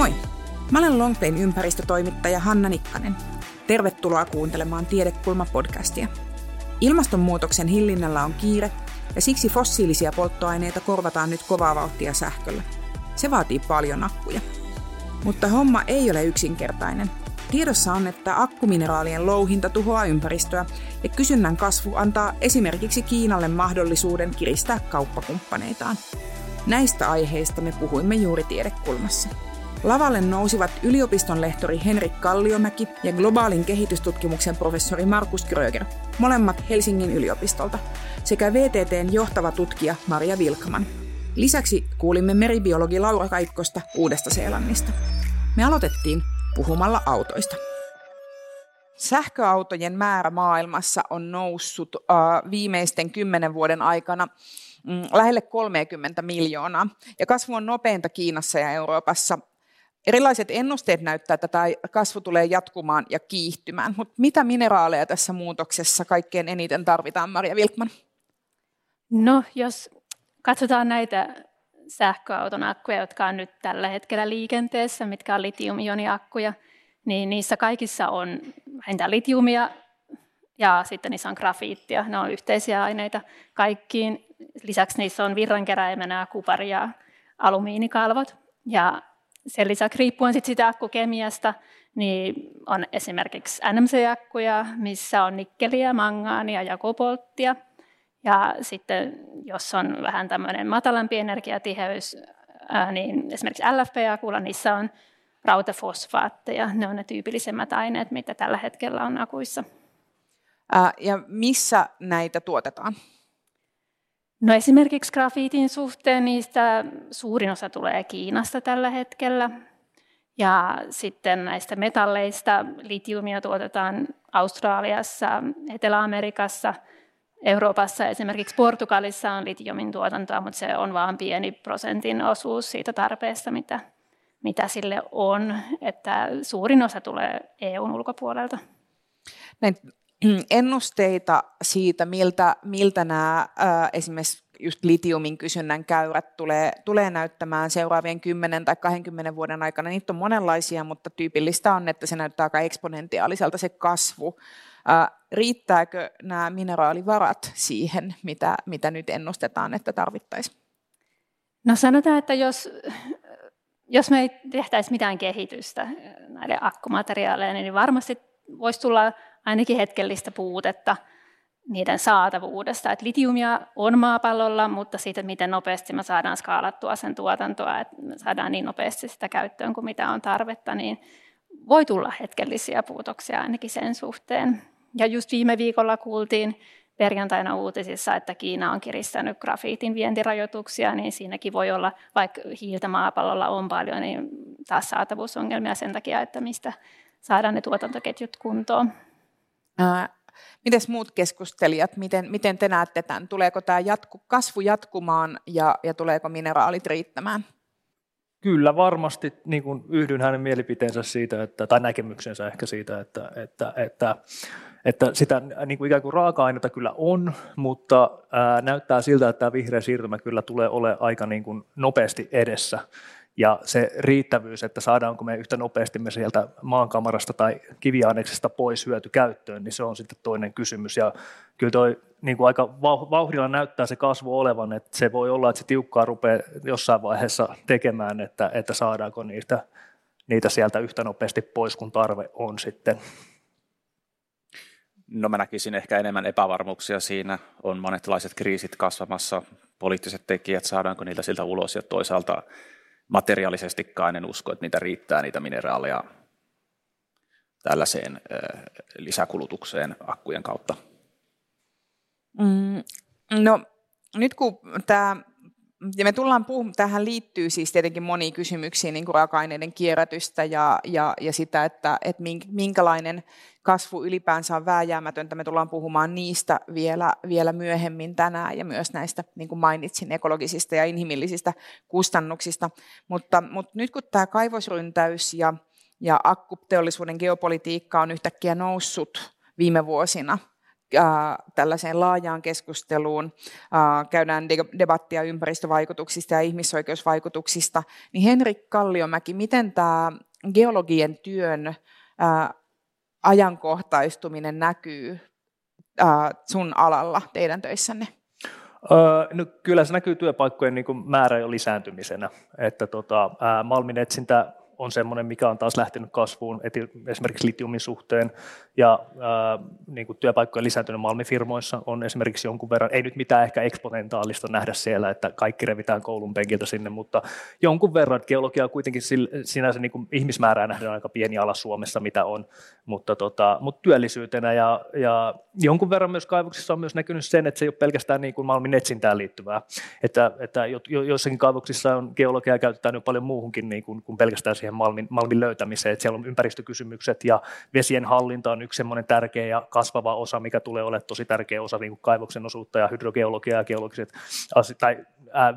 Moi! Mä olen Longplayn ympäristötoimittaja Hanna Nikkanen. Tervetuloa kuuntelemaan Tiedekulma-podcastia. Ilmastonmuutoksen hillinnällä on kiire ja siksi fossiilisia polttoaineita korvataan nyt kovaa vauhtia sähköllä. Se vaatii paljon akkuja. Mutta homma ei ole yksinkertainen. Tiedossa on, että akkumineraalien louhinta tuhoaa ympäristöä ja kysynnän kasvu antaa esimerkiksi Kiinalle mahdollisuuden kiristää kauppakumppaneitaan. Näistä aiheista me puhuimme juuri tiedekulmassa. Lavalle nousivat yliopiston lehtori Henrik Kalliomäki ja globaalin kehitystutkimuksen professori Markus Gröger, molemmat Helsingin yliopistolta, sekä VTTn johtava tutkija Maria Vilkman. Lisäksi kuulimme meribiologi Laura Kaikkosta Uudesta-Seelannista. Me aloitettiin puhumalla autoista. Sähköautojen määrä maailmassa on noussut uh, viimeisten kymmenen vuoden aikana mm, lähelle 30 miljoonaa. Ja kasvu on nopeinta Kiinassa ja Euroopassa. Erilaiset ennusteet näyttää, että tämä kasvu tulee jatkumaan ja kiihtymään. Mutta mitä mineraaleja tässä muutoksessa kaikkein eniten tarvitaan, Maria Vilkman? No, jos katsotaan näitä sähköauton akkuja, jotka on nyt tällä hetkellä liikenteessä, mitkä on litium-ioniakkuja, niin niissä kaikissa on vähintään litiumia ja sitten niissä on grafiittia. Ne on yhteisiä aineita kaikkiin. Lisäksi niissä on virrankeräimenä kupari ja alumiinikalvot. Ja sen lisäksi riippuen sit sitä akkukemiasta, niin on esimerkiksi NMC-akkuja, missä on nikkeliä, mangaania ja kobolttia – ja sitten jos on vähän tämmöinen matalampi energiatiheys, niin esimerkiksi LFP-akulla niissä on rautafosfaatteja. Ne on ne tyypillisemmät aineet, mitä tällä hetkellä on akuissa. Ja missä näitä tuotetaan? No esimerkiksi grafiitin suhteen niistä suurin osa tulee Kiinasta tällä hetkellä. Ja sitten näistä metalleista litiumia tuotetaan Australiassa, Etelä-Amerikassa – Euroopassa esimerkiksi Portugalissa on litiumin tuotantoa, mutta se on vain pieni prosentin osuus siitä tarpeesta, mitä, mitä sille on. Että suurin osa tulee EUn ulkopuolelta. Näin ennusteita siitä, miltä, miltä nämä äh, esimerkiksi just litiumin kysynnän käyrät tulee, tulee näyttämään seuraavien 10 tai 20 vuoden aikana. Niitä on monenlaisia, mutta tyypillistä on, että se näyttää aika eksponentiaaliselta se kasvu. Riittääkö nämä mineraalivarat siihen, mitä, mitä nyt ennustetaan, että tarvittaisiin? No sanotaan, että jos, jos me ei tehtäisi mitään kehitystä näille akkumateriaaleille, niin varmasti voisi tulla ainakin hetkellistä puutetta niiden saatavuudesta. Et litiumia on maapallolla, mutta siitä, miten nopeasti me saadaan skaalattua sen tuotantoa, että me saadaan niin nopeasti sitä käyttöön kuin mitä on tarvetta, niin voi tulla hetkellisiä puutoksia ainakin sen suhteen. Ja just viime viikolla kuultiin perjantaina uutisissa, että Kiina on kiristänyt grafiitin vientirajoituksia, niin siinäkin voi olla, vaikka hiiltä maapallolla on paljon, niin taas saatavuusongelmia sen takia, että mistä saadaan ne tuotantoketjut kuntoon. Ää, Miten muut keskustelijat, miten, miten te näette tämän? Tuleeko tämä jatku, kasvu jatkumaan ja, ja tuleeko mineraalit riittämään? Kyllä varmasti niin kuin yhdyn hänen mielipiteensä siitä, että, tai näkemyksensä ehkä siitä, että, että, että että sitä niin kuin ikään kuin raaka-ainetta kyllä on, mutta ää, näyttää siltä, että tämä vihreä siirtymä kyllä tulee olemaan aika niin kuin nopeasti edessä. Ja se riittävyys, että saadaanko me yhtä nopeasti me sieltä maankamarasta tai kiviaineksesta pois hyöty käyttöön, niin se on sitten toinen kysymys. Ja kyllä toi niin kuin aika vauhdilla näyttää se kasvu olevan, että se voi olla, että se tiukkaa rupeaa jossain vaiheessa tekemään, että, että saadaanko niitä, niitä sieltä yhtä nopeasti pois, kun tarve on sitten. No mä näkisin ehkä enemmän epävarmuuksia siinä. On monetlaiset kriisit kasvamassa, poliittiset tekijät, saadaanko niitä siltä ulos ja toisaalta materiaalisestikaan en usko, että niitä riittää niitä mineraaleja tällaiseen lisäkulutukseen akkujen kautta. Mm, no nyt kun tämä ja me tullaan puhumaan, tähän liittyy siis tietenkin moniin kysymyksiin, niin kuin raaka-aineiden kierrätystä ja, ja, ja sitä, että, että minkälainen kasvu ylipäänsä on vääjäämätöntä. Me tullaan puhumaan niistä vielä, vielä myöhemmin tänään ja myös näistä, niin kuin mainitsin, ekologisista ja inhimillisistä kustannuksista. Mutta, mutta nyt kun tämä kaivosryntäys ja, ja akkuteollisuuden geopolitiikka on yhtäkkiä noussut viime vuosina tällaiseen laajaan keskusteluun, käydään debattia ympäristövaikutuksista ja ihmisoikeusvaikutuksista, niin Henrik Kalliomäki, miten tämä geologien työn ajankohtaistuminen näkyy sun alalla teidän töissänne? no, kyllä se näkyy työpaikkojen niin määrä jo lisääntymisenä. Että tota, malminetsintä on semmoinen, mikä on taas lähtenyt kasvuun esimerkiksi litiumin suhteen ja ää, niin kuin työpaikkojen lisääntynyt malmifirmoissa on esimerkiksi jonkun verran, ei nyt mitään ehkä eksponentaalista nähdä siellä, että kaikki revitään koulun penkiltä sinne, mutta jonkun verran, että geologia on kuitenkin sinänsä niin kuin ihmismäärää nähdään aika pieni ala Suomessa, mitä on, mutta, tota, mutta työllisyytenä ja, ja jonkun verran myös kaivoksissa on myös näkynyt sen, että se ei ole pelkästään niin kuin malmin etsintään liittyvää, että, että jo, jo, joissakin kaivoksissa on geologiaa käytetään jo paljon muuhunkin niin kuin, kuin pelkästään siihen malmin, malmin löytämiseen, että siellä on ympäristökysymykset ja vesien hallinta on yksi semmoinen tärkeä ja kasvava osa, mikä tulee olemaan tosi tärkeä osa niin kuin kaivoksen osuutta ja hydrogeologia ja geologiset tai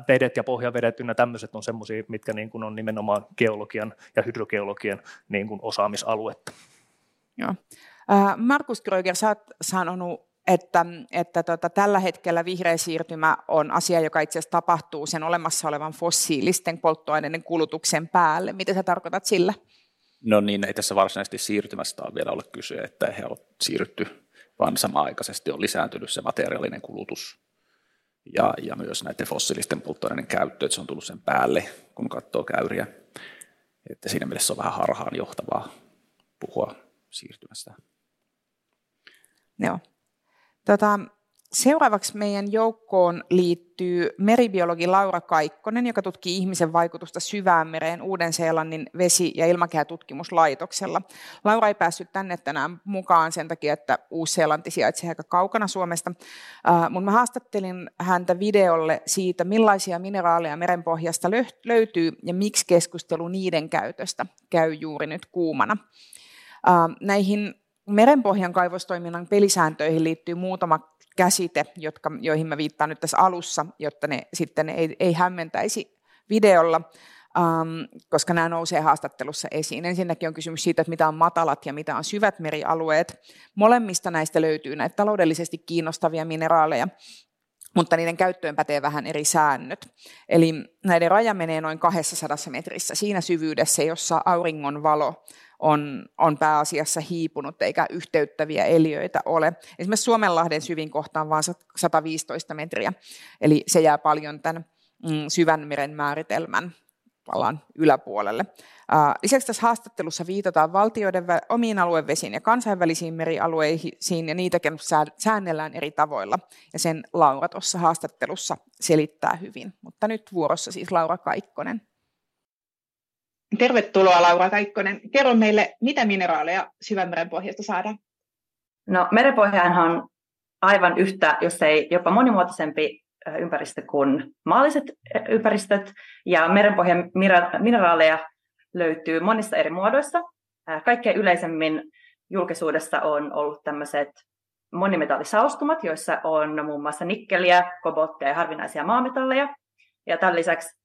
vedet ja pohjavedet ynnä tämmöiset on semmoisia, mitkä niin kuin on nimenomaan geologian ja hydrogeologian niin kuin osaamisaluetta. Joo. Markus Kröger, sä oot sanonut, että, että tota, tällä hetkellä vihreä siirtymä on asia, joka itse asiassa tapahtuu sen olemassa olevan fossiilisten polttoaineiden kulutuksen päälle. Mitä sä tarkoitat sillä? No niin, ei tässä varsinaisesti siirtymästä ole vielä ole kyse, että he ovat siirrytty, vaan samaaikaisesti on lisääntynyt se materiaalinen kulutus ja, ja myös näiden fossiilisten polttoaineiden käyttö, että se on tullut sen päälle, kun katsoo käyriä. Että siinä mielessä on vähän harhaan johtavaa puhua siirtymästä. Joo. Tota, Seuraavaksi meidän joukkoon liittyy meribiologi Laura Kaikkonen, joka tutkii ihmisen vaikutusta syvään mereen Uuden-Seelannin vesi- ja ilmakehän-tutkimuslaitoksella. Laura ei päässyt tänne tänään mukaan sen takia, että Uusi-Seelanti sijaitsee aika kaukana Suomesta, uh, mutta haastattelin häntä videolle siitä, millaisia mineraaleja merenpohjasta löytyy ja miksi keskustelu niiden käytöstä käy juuri nyt kuumana. Uh, näihin merenpohjan kaivostoiminnan pelisääntöihin liittyy muutama käsite, jotka, joihin mä viittaan nyt tässä alussa, jotta ne sitten ei, ei hämmentäisi videolla, um, koska nämä nousee haastattelussa esiin. Ensinnäkin on kysymys siitä, että mitä on matalat ja mitä on syvät merialueet. Molemmista näistä löytyy näitä taloudellisesti kiinnostavia mineraaleja, mutta niiden käyttöön pätee vähän eri säännöt. Eli näiden raja menee noin 200 metrissä siinä syvyydessä, jossa auringon valo on, on pääasiassa hiipunut eikä yhteyttäviä eliöitä ole. Esimerkiksi Suomenlahden syvin kohta on vain 115 metriä, eli se jää paljon tämän mm, syvän meren määritelmän vallan yläpuolelle. Lisäksi tässä haastattelussa viitataan valtioiden omiin aluevesiin ja kansainvälisiin merialueisiin, ja niitä säännellään eri tavoilla. Ja sen Laura tuossa haastattelussa selittää hyvin. Mutta nyt vuorossa siis Laura Kaikkonen. Tervetuloa Laura Kaikkonen. Kerro meille, mitä mineraaleja syvänmeren pohjasta saadaan? No merenpohjahan on aivan yhtä, jos ei jopa monimuotoisempi ympäristö kuin maalliset ympäristöt. Ja merenpohjan mineraaleja löytyy monissa eri muodoissa. Kaikkein yleisemmin julkisuudessa on ollut tämmöiset monimetallisaustumat, joissa on muun muassa nikkeliä, kobolttia ja harvinaisia maametalleja. Ja tämän lisäksi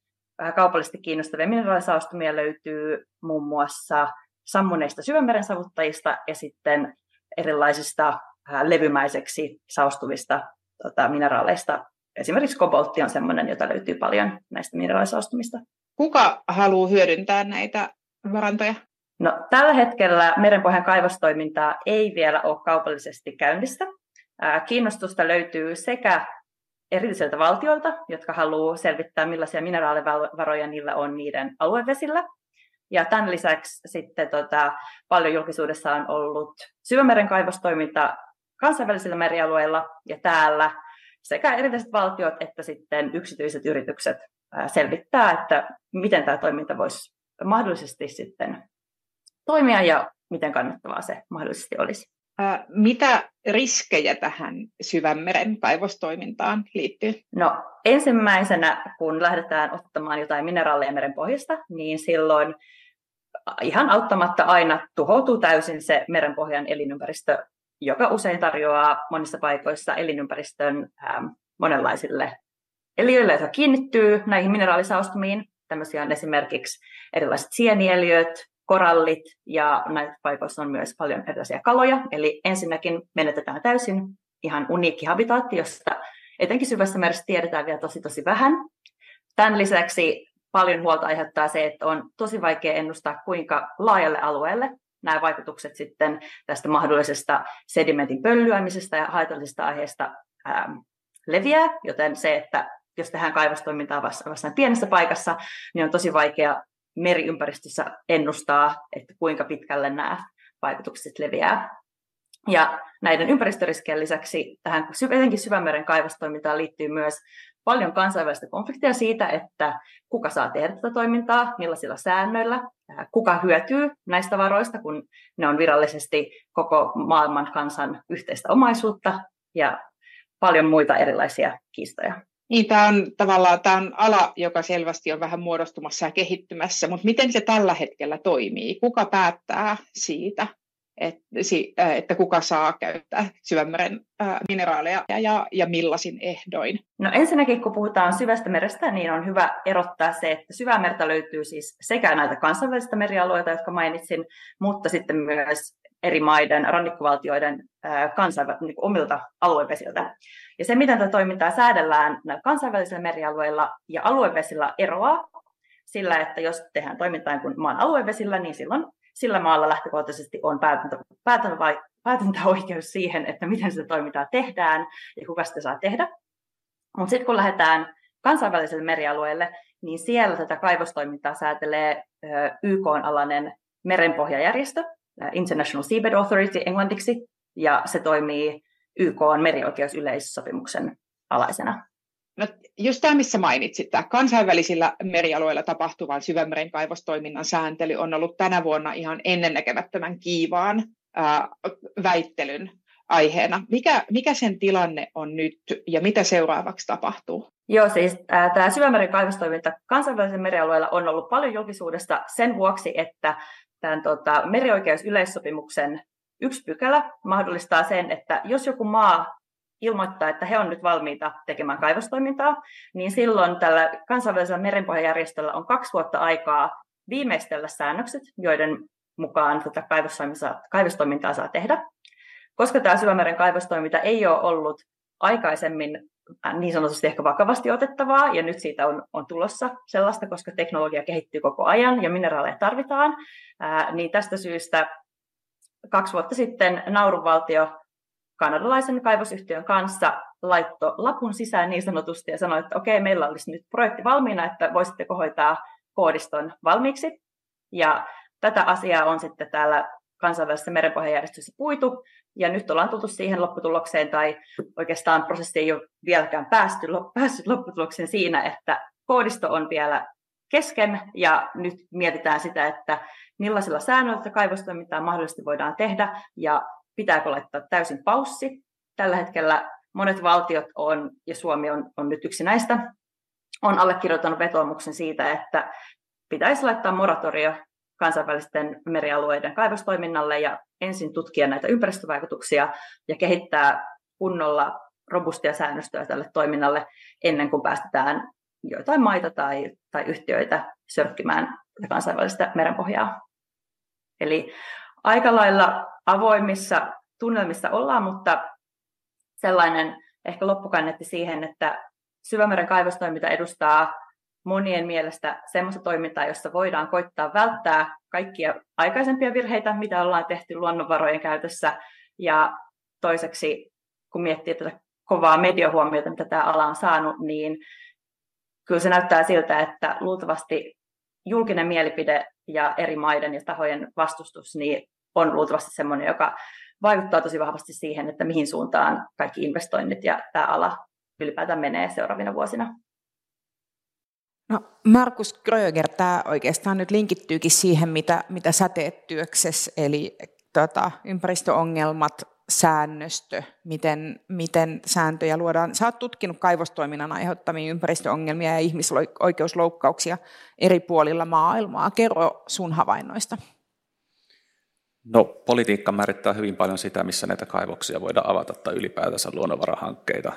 kaupallisesti kiinnostavia mineraalisaastumia löytyy muun muassa sammuneista syvänmeren savuttajista ja sitten erilaisista levymäiseksi saostuvista tota, mineraaleista. Esimerkiksi koboltti on sellainen, jota löytyy paljon näistä mineraalisaostumista. Kuka haluaa hyödyntää näitä varantoja? No, tällä hetkellä merenpohjan kaivostoimintaa ei vielä ole kaupallisesti käynnissä. Kiinnostusta löytyy sekä erilliseltä valtiolta, jotka haluaa selvittää, millaisia mineraalivaroja niillä on niiden aluevesillä. Ja tämän lisäksi sitten tota, paljon julkisuudessa on ollut syvämeren kaivostoiminta kansainvälisillä merialueilla ja täällä sekä erilaiset valtiot että sitten yksityiset yritykset selvittää, että miten tämä toiminta voisi mahdollisesti sitten toimia ja miten kannattavaa se mahdollisesti olisi. Mitä riskejä tähän syvänmeren kaivostoimintaan liittyy? No ensimmäisenä, kun lähdetään ottamaan jotain mineraaleja meren pohjasta, niin silloin ihan auttamatta aina tuhoutuu täysin se merenpohjan elinympäristö, joka usein tarjoaa monissa paikoissa elinympäristön monenlaisille eliöille, jotka kiinnittyy näihin mineraalisaustumiin. Tämmöisiä on esimerkiksi erilaiset sienieliöt, korallit ja näissä paikoissa on myös paljon erilaisia kaloja. Eli ensinnäkin menetetään täysin ihan uniikki habitaatti, josta etenkin syvässä meressä tiedetään vielä tosi tosi vähän. Tämän lisäksi paljon huolta aiheuttaa se, että on tosi vaikea ennustaa, kuinka laajalle alueelle nämä vaikutukset sitten tästä mahdollisesta sedimentin pölyämisestä ja haitallisista aiheista ää, leviää, joten se, että jos tehdään kaivostoimintaa vasta pienessä paikassa, niin on tosi vaikea meriympäristössä ennustaa, että kuinka pitkälle nämä vaikutukset leviää. Ja näiden ympäristöriskien lisäksi tähän etenkin syvämeren kaivostoimintaan liittyy myös paljon kansainvälistä konfliktia siitä, että kuka saa tehdä tätä toimintaa, millaisilla säännöillä, kuka hyötyy näistä varoista, kun ne on virallisesti koko maailman kansan yhteistä omaisuutta ja paljon muita erilaisia kiistoja. Niin, tämä on tavallaan tämä on ala, joka selvästi on vähän muodostumassa ja kehittymässä, mutta miten se tällä hetkellä toimii? Kuka päättää siitä? että kuka saa käyttää syvämeren mineraaleja ja, ja millaisin ehdoin? No ensinnäkin, kun puhutaan syvästä merestä, niin on hyvä erottaa se, että syvämerta löytyy siis sekä näitä kansainvälistä merialueita, jotka mainitsin, mutta sitten myös eri maiden, rannikkovaltioiden kansainvä- niin omilta aluevesiltä. Ja se, miten tätä toimintaa säädellään kansainvälisillä merialueilla ja aluevesillä eroaa sillä, että jos tehdään toimintaa kuin maan aluevesillä, niin silloin sillä maalla lähtökohtaisesti on päätäntä, vai, päätäntäoikeus siihen, että miten sitä toimintaa tehdään ja kuka sitä saa tehdä. Mutta sitten kun lähdetään kansainväliselle merialueelle, niin siellä tätä kaivostoimintaa säätelee YK-alainen merenpohjajärjestö, International Seabed Authority englanniksi, ja se toimii YK merioikeusyleissopimuksen alaisena. No, just tämä, missä mainitsit, tämä kansainvälisillä merialueilla tapahtuvan syvämeren kaivostoiminnan sääntely on ollut tänä vuonna ihan ennennäkemättömän kiivaan ää, väittelyn aiheena. Mikä, mikä sen tilanne on nyt ja mitä seuraavaksi tapahtuu? Joo, siis ää, tämä syvämeren kaivostoiminta kansainvälisillä merialueilla on ollut paljon julkisuudesta sen vuoksi, että tämän tota, merioikeusyleissopimuksen yksi pykälä mahdollistaa sen, että jos joku maa ilmoittaa, että he on nyt valmiita tekemään kaivostoimintaa, niin silloin tällä kansainvälisellä merenpohjajärjestöllä on kaksi vuotta aikaa viimeistellä säännökset, joiden mukaan tätä kaivostoimintaa saa tehdä. Koska tämä syvämeren kaivostoiminta ei ole ollut aikaisemmin äh, niin sanotusti ehkä vakavasti otettavaa, ja nyt siitä on, on tulossa sellaista, koska teknologia kehittyy koko ajan ja mineraaleja tarvitaan, ää, niin tästä syystä kaksi vuotta sitten Nauruvaltio kanadalaisen kaivosyhtiön kanssa laitto lapun sisään niin sanotusti ja sanoi, että okei, meillä olisi nyt projekti valmiina, että voisitteko hoitaa koodiston valmiiksi. Ja tätä asiaa on sitten täällä kansainvälisessä merenpohjajärjestössä puitu, ja nyt ollaan tultu siihen lopputulokseen, tai oikeastaan prosessi ei ole vieläkään päästy, päässyt lopputulokseen siinä, että koodisto on vielä kesken, ja nyt mietitään sitä, että millaisilla säännöillä kaivostoimintaa mahdollisesti voidaan tehdä, ja pitääkö laittaa täysin paussi. Tällä hetkellä monet valtiot on, ja Suomi on, on nyt yksi näistä, on allekirjoittanut vetoomuksen siitä, että pitäisi laittaa moratorio kansainvälisten merialueiden kaivostoiminnalle ja ensin tutkia näitä ympäristövaikutuksia ja kehittää kunnolla robustia säännöstöä tälle toiminnalle ennen kuin päästetään joitain maita tai, tai yhtiöitä sörkkimään kansainvälistä merenpohjaa. Eli aika lailla avoimissa tunnelmissa ollaan, mutta sellainen ehkä loppukannetti siihen, että syvämeren kaivostoiminta edustaa monien mielestä semmoista toimintaa, jossa voidaan koittaa välttää kaikkia aikaisempia virheitä, mitä ollaan tehty luonnonvarojen käytössä. Ja toiseksi, kun miettii tätä kovaa mediohuomiota, mitä tämä ala on saanut, niin kyllä se näyttää siltä, että luultavasti julkinen mielipide ja eri maiden ja tahojen vastustus niin on luultavasti sellainen, joka vaikuttaa tosi vahvasti siihen, että mihin suuntaan kaikki investoinnit ja tämä ala ylipäätään menee seuraavina vuosina. No, Markus Gröger, tämä oikeastaan nyt linkittyykin siihen, mitä, mitä sä teet työksessä, eli tota, ympäristöongelmat, säännöstö, miten, miten sääntöjä luodaan. Sä oot tutkinut kaivostoiminnan aiheuttamia ympäristöongelmia ja ihmisoikeusloukkauksia eri puolilla maailmaa. Kerro sun havainnoista. No, politiikka määrittää hyvin paljon sitä, missä näitä kaivoksia voidaan avata tai ylipäätänsä luonnonvarahankkeita.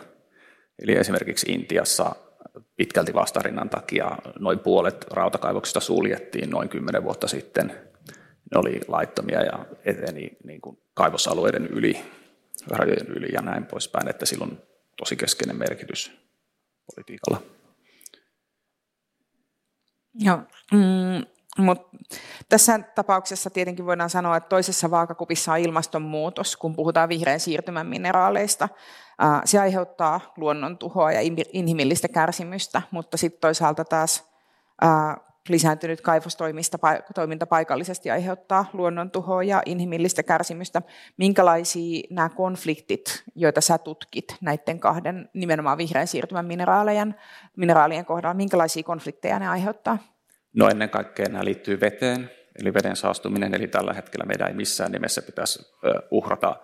Eli esimerkiksi Intiassa pitkälti vastarinnan takia noin puolet rautakaivoksista suljettiin noin kymmenen vuotta sitten. Ne oli laittomia ja eteni niin kuin kaivosalueiden yli. rajojen yli ja näin poispäin, että sillä on tosi keskeinen merkitys politiikalla. Joo, mm, mutta tässä tapauksessa tietenkin voidaan sanoa, että toisessa vaakakupissa on ilmastonmuutos, kun puhutaan vihreän siirtymän mineraaleista. Se aiheuttaa luonnon tuhoa ja inhimillistä kärsimystä, mutta sitten toisaalta taas lisääntynyt kaivostoiminta paikallisesti aiheuttaa luonnontuhoa ja inhimillistä kärsimystä. Minkälaisia nämä konfliktit, joita sä tutkit näiden kahden nimenomaan vihreän siirtymän mineraalien, mineraalien kohdalla, minkälaisia konflikteja ne aiheuttaa? No ennen kaikkea nämä liittyy veteen, eli veden saastuminen, eli tällä hetkellä meidän ei missään nimessä pitäisi uhrata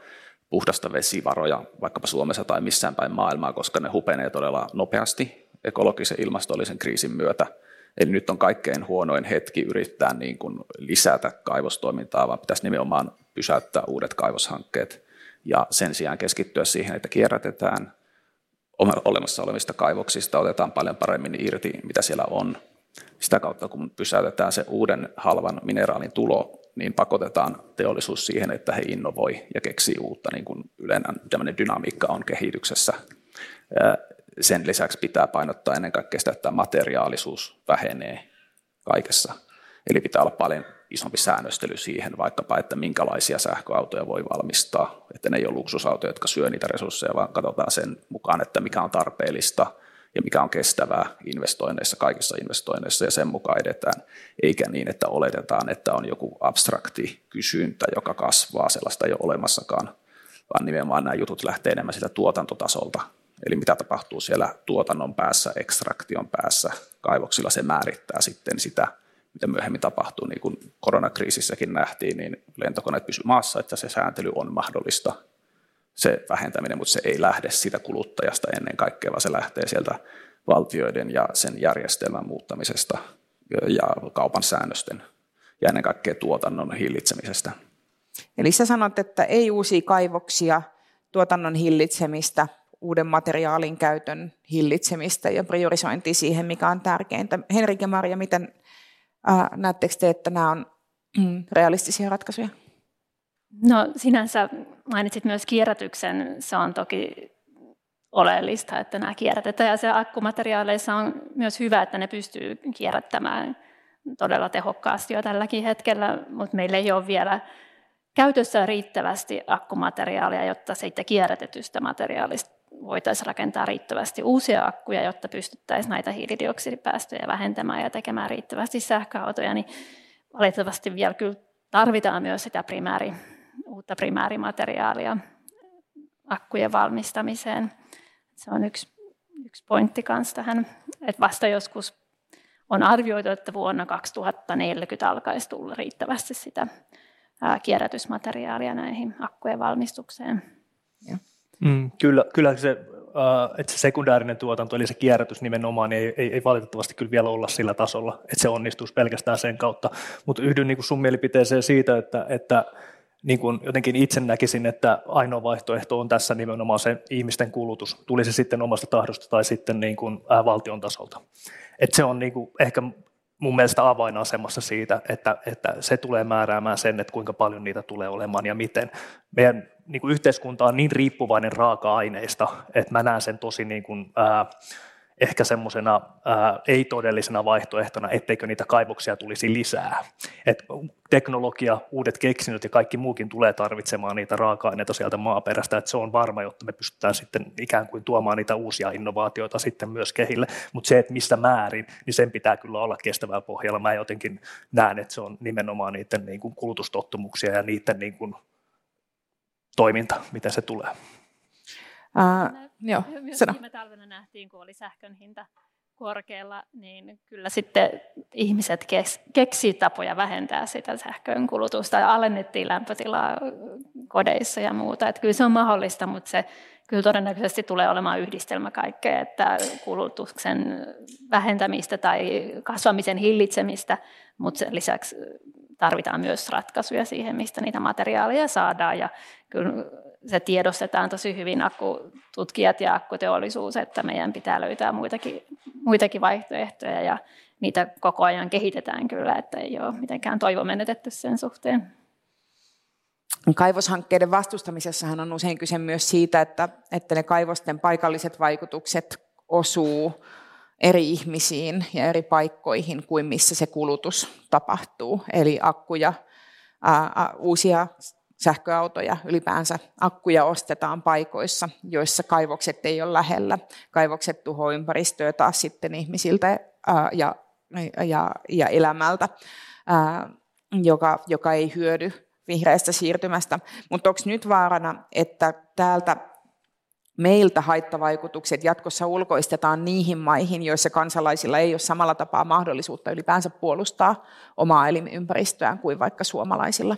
puhdasta vesivaroja vaikkapa Suomessa tai missään päin maailmaa, koska ne hupenee todella nopeasti ekologisen ilmastollisen kriisin myötä. Eli nyt on kaikkein huonoin hetki yrittää niin kuin lisätä kaivostoimintaa, vaan pitäisi nimenomaan pysäyttää uudet kaivoshankkeet ja sen sijaan keskittyä siihen, että kierrätetään olemassa olevista kaivoksista, otetaan paljon paremmin irti, mitä siellä on, sitä kautta, kun pysäytetään se uuden halvan mineraalin tulo, niin pakotetaan teollisuus siihen, että he innovoi ja keksii uutta, niin kuin yleinen dynamiikka on kehityksessä. Sen lisäksi pitää painottaa ennen kaikkea sitä, että materiaalisuus vähenee kaikessa. Eli pitää olla paljon isompi säännöstely siihen vaikkapa, että minkälaisia sähköautoja voi valmistaa. Että ne ei ole luksusautoja, jotka syö niitä resursseja, vaan katsotaan sen mukaan, että mikä on tarpeellista – ja mikä on kestävää investoinneissa, kaikissa investoinneissa ja sen mukaan edetään, eikä niin, että oletetaan, että on joku abstrakti kysyntä, joka kasvaa, sellaista ei ole olemassakaan, vaan nimenomaan nämä jutut lähtee enemmän sitä tuotantotasolta, eli mitä tapahtuu siellä tuotannon päässä, ekstraktion päässä, kaivoksilla se määrittää sitten sitä, mitä myöhemmin tapahtuu, niin kuin koronakriisissäkin nähtiin, niin lentokoneet pysyvät maassa, että se sääntely on mahdollista, se vähentäminen, mutta se ei lähde siitä kuluttajasta ennen kaikkea, vaan se lähtee sieltä valtioiden ja sen järjestelmän muuttamisesta ja kaupan säännösten ja ennen kaikkea tuotannon hillitsemisestä. Eli sä sanot, että ei uusia kaivoksia, tuotannon hillitsemistä, uuden materiaalin käytön hillitsemistä ja priorisointi siihen, mikä on tärkeintä. Henrik ja Maria, miten äh, näettekö te, että nämä on mm, realistisia ratkaisuja? No sinänsä mainitsit myös kierrätyksen. Se on toki oleellista, että nämä kierrätetään. Ja se akkumateriaaleissa on myös hyvä, että ne pystyy kierrättämään todella tehokkaasti jo tälläkin hetkellä, mutta meillä ei ole vielä käytössä riittävästi akkumateriaalia, jotta siitä kierrätetystä materiaalista voitaisiin rakentaa riittävästi uusia akkuja, jotta pystyttäisiin näitä hiilidioksidipäästöjä vähentämään ja tekemään riittävästi sähköautoja, niin valitettavasti vielä kyllä tarvitaan myös sitä primääri uutta primäärimateriaalia akkujen valmistamiseen. Se on yksi, yksi pointti kanssa tähän, että vasta joskus on arvioitu, että vuonna 2040 alkaisi tulla riittävästi sitä kierrätysmateriaalia näihin akkujen valmistukseen. Mm, kyllä, kyllä se, että se sekundäärinen tuotanto, eli se kierrätys nimenomaan, niin ei, ei, ei valitettavasti kyllä vielä olla sillä tasolla, että se onnistuisi pelkästään sen kautta. Mutta yhdyn niin kuin sun mielipiteeseen siitä, että, että niin kuin jotenkin itse näkisin, että ainoa vaihtoehto on tässä nimenomaan se ihmisten kulutus, tuli se sitten omasta tahdosta tai sitten niin kuin, ää, valtion tasolta. Et se on niin kuin ehkä mun mielestä avainasemassa siitä, että, että se tulee määräämään sen, että kuinka paljon niitä tulee olemaan ja miten. Meidän niin kuin yhteiskunta on niin riippuvainen raaka-aineista, että mä näen sen tosi niin kuin, ää, ehkä semmoisena ei-todellisena vaihtoehtona, etteikö niitä kaivoksia tulisi lisää. Et teknologia, uudet keksinnöt ja kaikki muukin tulee tarvitsemaan niitä raaka-aineita sieltä maaperästä, että se on varma, jotta me pystytään sitten ikään kuin tuomaan niitä uusia innovaatioita sitten myös kehille. Mutta se, että missä määrin, niin sen pitää kyllä olla kestävällä pohjalla. Mä jotenkin näen, että se on nimenomaan niiden niin kuin kulutustottumuksia ja niiden niin kuin toiminta, miten se tulee. Uh, Joo, Myös sano. viime talvena nähtiin, kun oli sähkön hinta korkealla, niin kyllä sitten ihmiset keksii tapoja vähentää sitä sähkön kulutusta ja alennettiin lämpötilaa kodeissa ja muuta. Että kyllä se on mahdollista, mutta se kyllä todennäköisesti tulee olemaan yhdistelmä kaikkea, että kulutuksen vähentämistä tai kasvamisen hillitsemistä, mutta sen lisäksi tarvitaan myös ratkaisuja siihen, mistä niitä materiaaleja saadaan. Ja kyllä se tiedostetaan tosi hyvin akkututkijat ja akkuteollisuus, että meidän pitää löytää muitakin, muitakin vaihtoehtoja ja niitä koko ajan kehitetään kyllä, että ei ole mitenkään toivo menetetty sen suhteen. kaivoshankkeiden vastustamisessahan on usein kyse myös siitä, että, että ne kaivosten paikalliset vaikutukset osuu eri ihmisiin ja eri paikkoihin kuin missä se kulutus tapahtuu. Eli akkuja, ää, uusia sähköautoja, ylipäänsä akkuja ostetaan paikoissa, joissa kaivokset ei ole lähellä. Kaivokset tuhoaa ympäristöä taas sitten ihmisiltä ja, ja, ja elämältä, joka, joka ei hyödy vihreästä siirtymästä. Mutta onko nyt vaarana, että täältä meiltä haittavaikutukset jatkossa ulkoistetaan niihin maihin, joissa kansalaisilla ei ole samalla tapaa mahdollisuutta ylipäänsä puolustaa omaa elinympäristöään kuin vaikka suomalaisilla?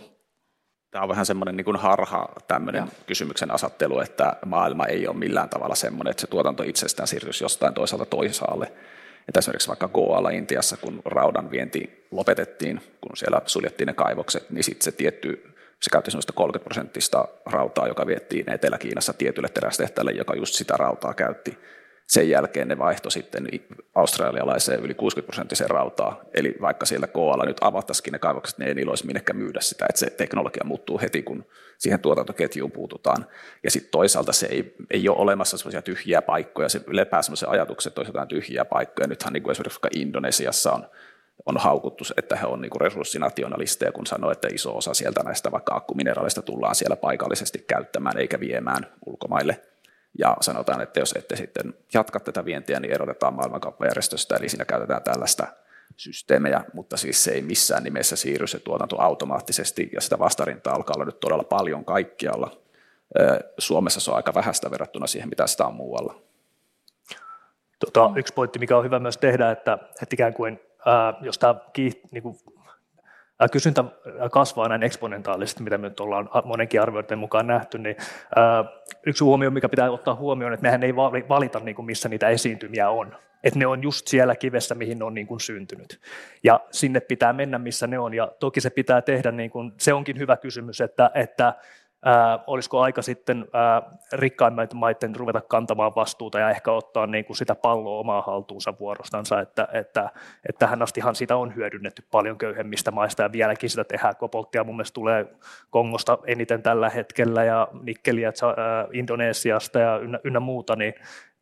Tämä on vähän semmoinen niin kuin harha tämmöinen Joo. kysymyksen asattelu, että maailma ei ole millään tavalla semmoinen, että se tuotanto itsestään siirtyisi jostain toisaalta toisaalle. Että esimerkiksi vaikka Goalla Intiassa, kun raudan vienti lopetettiin, kun siellä suljettiin ne kaivokset, niin sitten se tietty se käytti sellaista 30 prosenttista rautaa, joka viettiin Etelä-Kiinassa tietylle terästehtäille, joka just sitä rautaa käytti. Sen jälkeen ne vaihto sitten australialaiseen yli 60 prosenttiseen rautaa. Eli vaikka siellä koalla nyt avattaisikin ne kaivokset, niin ei niillä olisi minnekään myydä sitä. Että se teknologia muuttuu heti, kun siihen tuotantoketjuun puututaan. Ja sitten toisaalta se ei, ei ole olemassa sellaisia tyhjiä paikkoja. Se lepää sellaisia ajatuksia, että olisi jotain tyhjiä paikkoja. Nythän niin kuin esimerkiksi Indonesiassa on on haukuttu, että he on niin resurssinationalisteja, kun sanoo, että iso osa sieltä näistä vaikka akkumineraaleista tullaan siellä paikallisesti käyttämään eikä viemään ulkomaille. Ja sanotaan, että jos ette sitten jatka tätä vientiä, niin erotetaan maailmankauppajärjestöstä, eli siinä käytetään tällaista systeemejä, mutta siis se ei missään nimessä siirry se tuotanto automaattisesti, ja sitä vastarintaa alkaa olla nyt todella paljon kaikkialla. Suomessa se on aika vähäistä verrattuna siihen, mitä sitä on muualla. Tota, yksi pointti, mikä on hyvä myös tehdä, että, että ikään kuin jos tämä kiiht, niin kuin, kysyntä kasvaa näin eksponentaalisesti, mitä me nyt ollaan monenkin arvioiden mukaan nähty, niin yksi huomio, mikä pitää ottaa huomioon, että mehän ei valita, niin kuin missä niitä esiintymiä on. Että ne on just siellä kivessä, mihin ne on niin kuin syntynyt. Ja sinne pitää mennä, missä ne on. Ja toki se pitää tehdä, niin kuin, se onkin hyvä kysymys, että, että ää, olisiko aika sitten ää, rikkaimmat maiden ruveta kantamaan vastuuta ja ehkä ottaa niin kuin sitä palloa omaa haltuunsa vuorostansa, että, että, että tähän astihan sitä on hyödynnetty paljon köyhemmistä maista ja vieläkin sitä tehdään. Kobolttia mun mielestä tulee Kongosta eniten tällä hetkellä ja nikkeliä ää, Indonesiasta ja ynnä, ynnä muuta, niin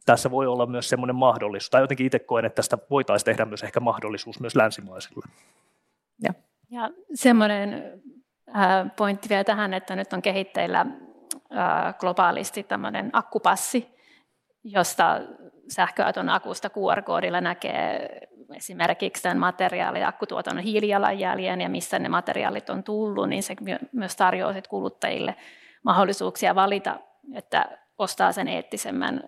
tässä voi olla myös semmoinen mahdollisuus, tai jotenkin itse koen, että tästä voitaisiin tehdä myös ehkä mahdollisuus myös länsimaisille. Ja, ja semmoinen pointti vielä tähän, että nyt on kehitteillä globaalisti tämmöinen akkupassi, josta sähköauton akusta QR-koodilla näkee esimerkiksi tämän materiaalin akkutuotannon hiilijalanjäljen ja missä ne materiaalit on tullut, niin se myös tarjoaa kuluttajille mahdollisuuksia valita, että ostaa sen eettisemmän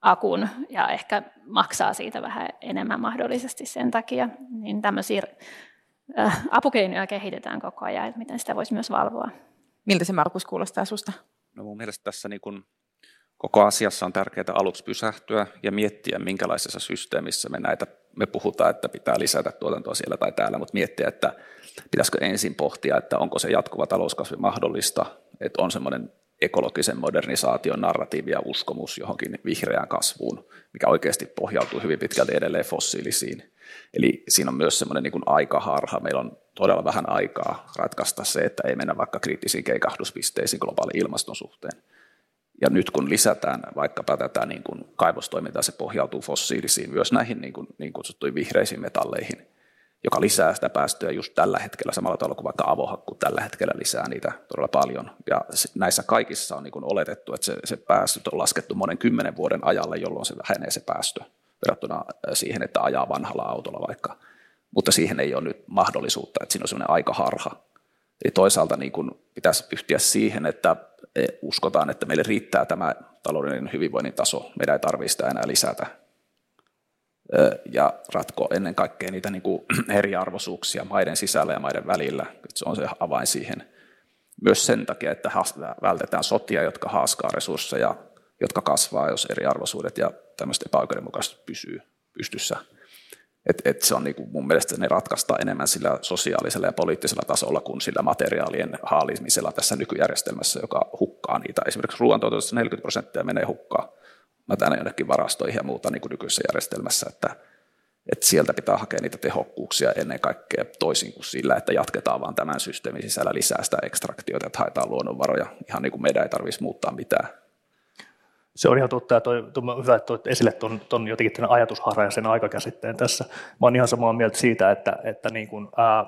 akun ja ehkä maksaa siitä vähän enemmän mahdollisesti sen takia. Niin tämmöisiä Äh, apukeinoja kehitetään koko ajan, että miten sitä voisi myös valvoa. Miltä se Markus kuulostaa susta? No mun mielestä tässä niin kun koko asiassa on tärkeää aluksi pysähtyä ja miettiä, minkälaisessa systeemissä me näitä, me puhutaan, että pitää lisätä tuotantoa siellä tai täällä, mutta miettiä, että pitäisikö ensin pohtia, että onko se jatkuva talouskasvu mahdollista, että on semmoinen ekologisen modernisaation narratiivi ja uskomus johonkin vihreään kasvuun, mikä oikeasti pohjautuu hyvin pitkälti edelleen fossiilisiin Eli siinä on myös semmoinen niin aikaharha. Meillä on todella vähän aikaa ratkaista se, että ei mennä vaikka kriittisiin keikahduspisteisiin globaalin ilmaston suhteen. Ja nyt kun lisätään vaikkapa tätä niin kuin kaivostoimintaa, se pohjautuu fossiilisiin, myös näihin niin, kuin, niin kutsuttuihin vihreisiin metalleihin, joka lisää sitä päästöjä just tällä hetkellä, samalla tavalla kuin vaikka avohakku tällä hetkellä lisää niitä todella paljon. Ja näissä kaikissa on niin kuin oletettu, että se, se päästöt on laskettu monen kymmenen vuoden ajalle, jolloin se vähenee se päästö verrattuna äh, siihen, että ajaa vanhalla autolla vaikka. Mutta siihen ei ole nyt mahdollisuutta, että siinä on sellainen aikaharha. Eli toisaalta niin kuin pitäisi pyhtiä siihen, että e, uskotaan, että meille riittää tämä taloudellinen hyvinvoinnin taso. Meidän ei tarvitse sitä enää lisätä. Ja ratkoa ennen kaikkea niitä niin kuin eriarvoisuuksia maiden sisällä ja maiden välillä. Se on se avain siihen. Myös sen takia, että vältetään sotia, jotka haaskaa resursseja jotka kasvaa, jos eriarvoisuudet ja tämmöiset epäoikeudenmukaiset pysyy pystyssä. Et, et se on niinku mun mielestä ne ratkaistaan enemmän sillä sosiaalisella ja poliittisella tasolla kuin sillä materiaalien haalimisella tässä nykyjärjestelmässä, joka hukkaa niitä. Esimerkiksi ruoantuotannossa 40 prosenttia menee hukkaan. Mä tänne jonnekin varastoihin ja muuta niin kuin nykyisessä järjestelmässä. Että että sieltä pitää hakea niitä tehokkuuksia ennen kaikkea toisin kuin sillä, että jatketaan vaan tämän systeemin sisällä lisää sitä ekstraktiota, että haetaan luonnonvaroja, ihan niin kuin meidän ei tarvitsisi muuttaa mitään. Se on ihan totta, ja toi, toi hyvä, että toit esille tuon, ton jotenkin tämän ajatusharran ja sen aikakäsitteen tässä. Mä olen ihan samaa mieltä siitä, että, että niin kuin, ää,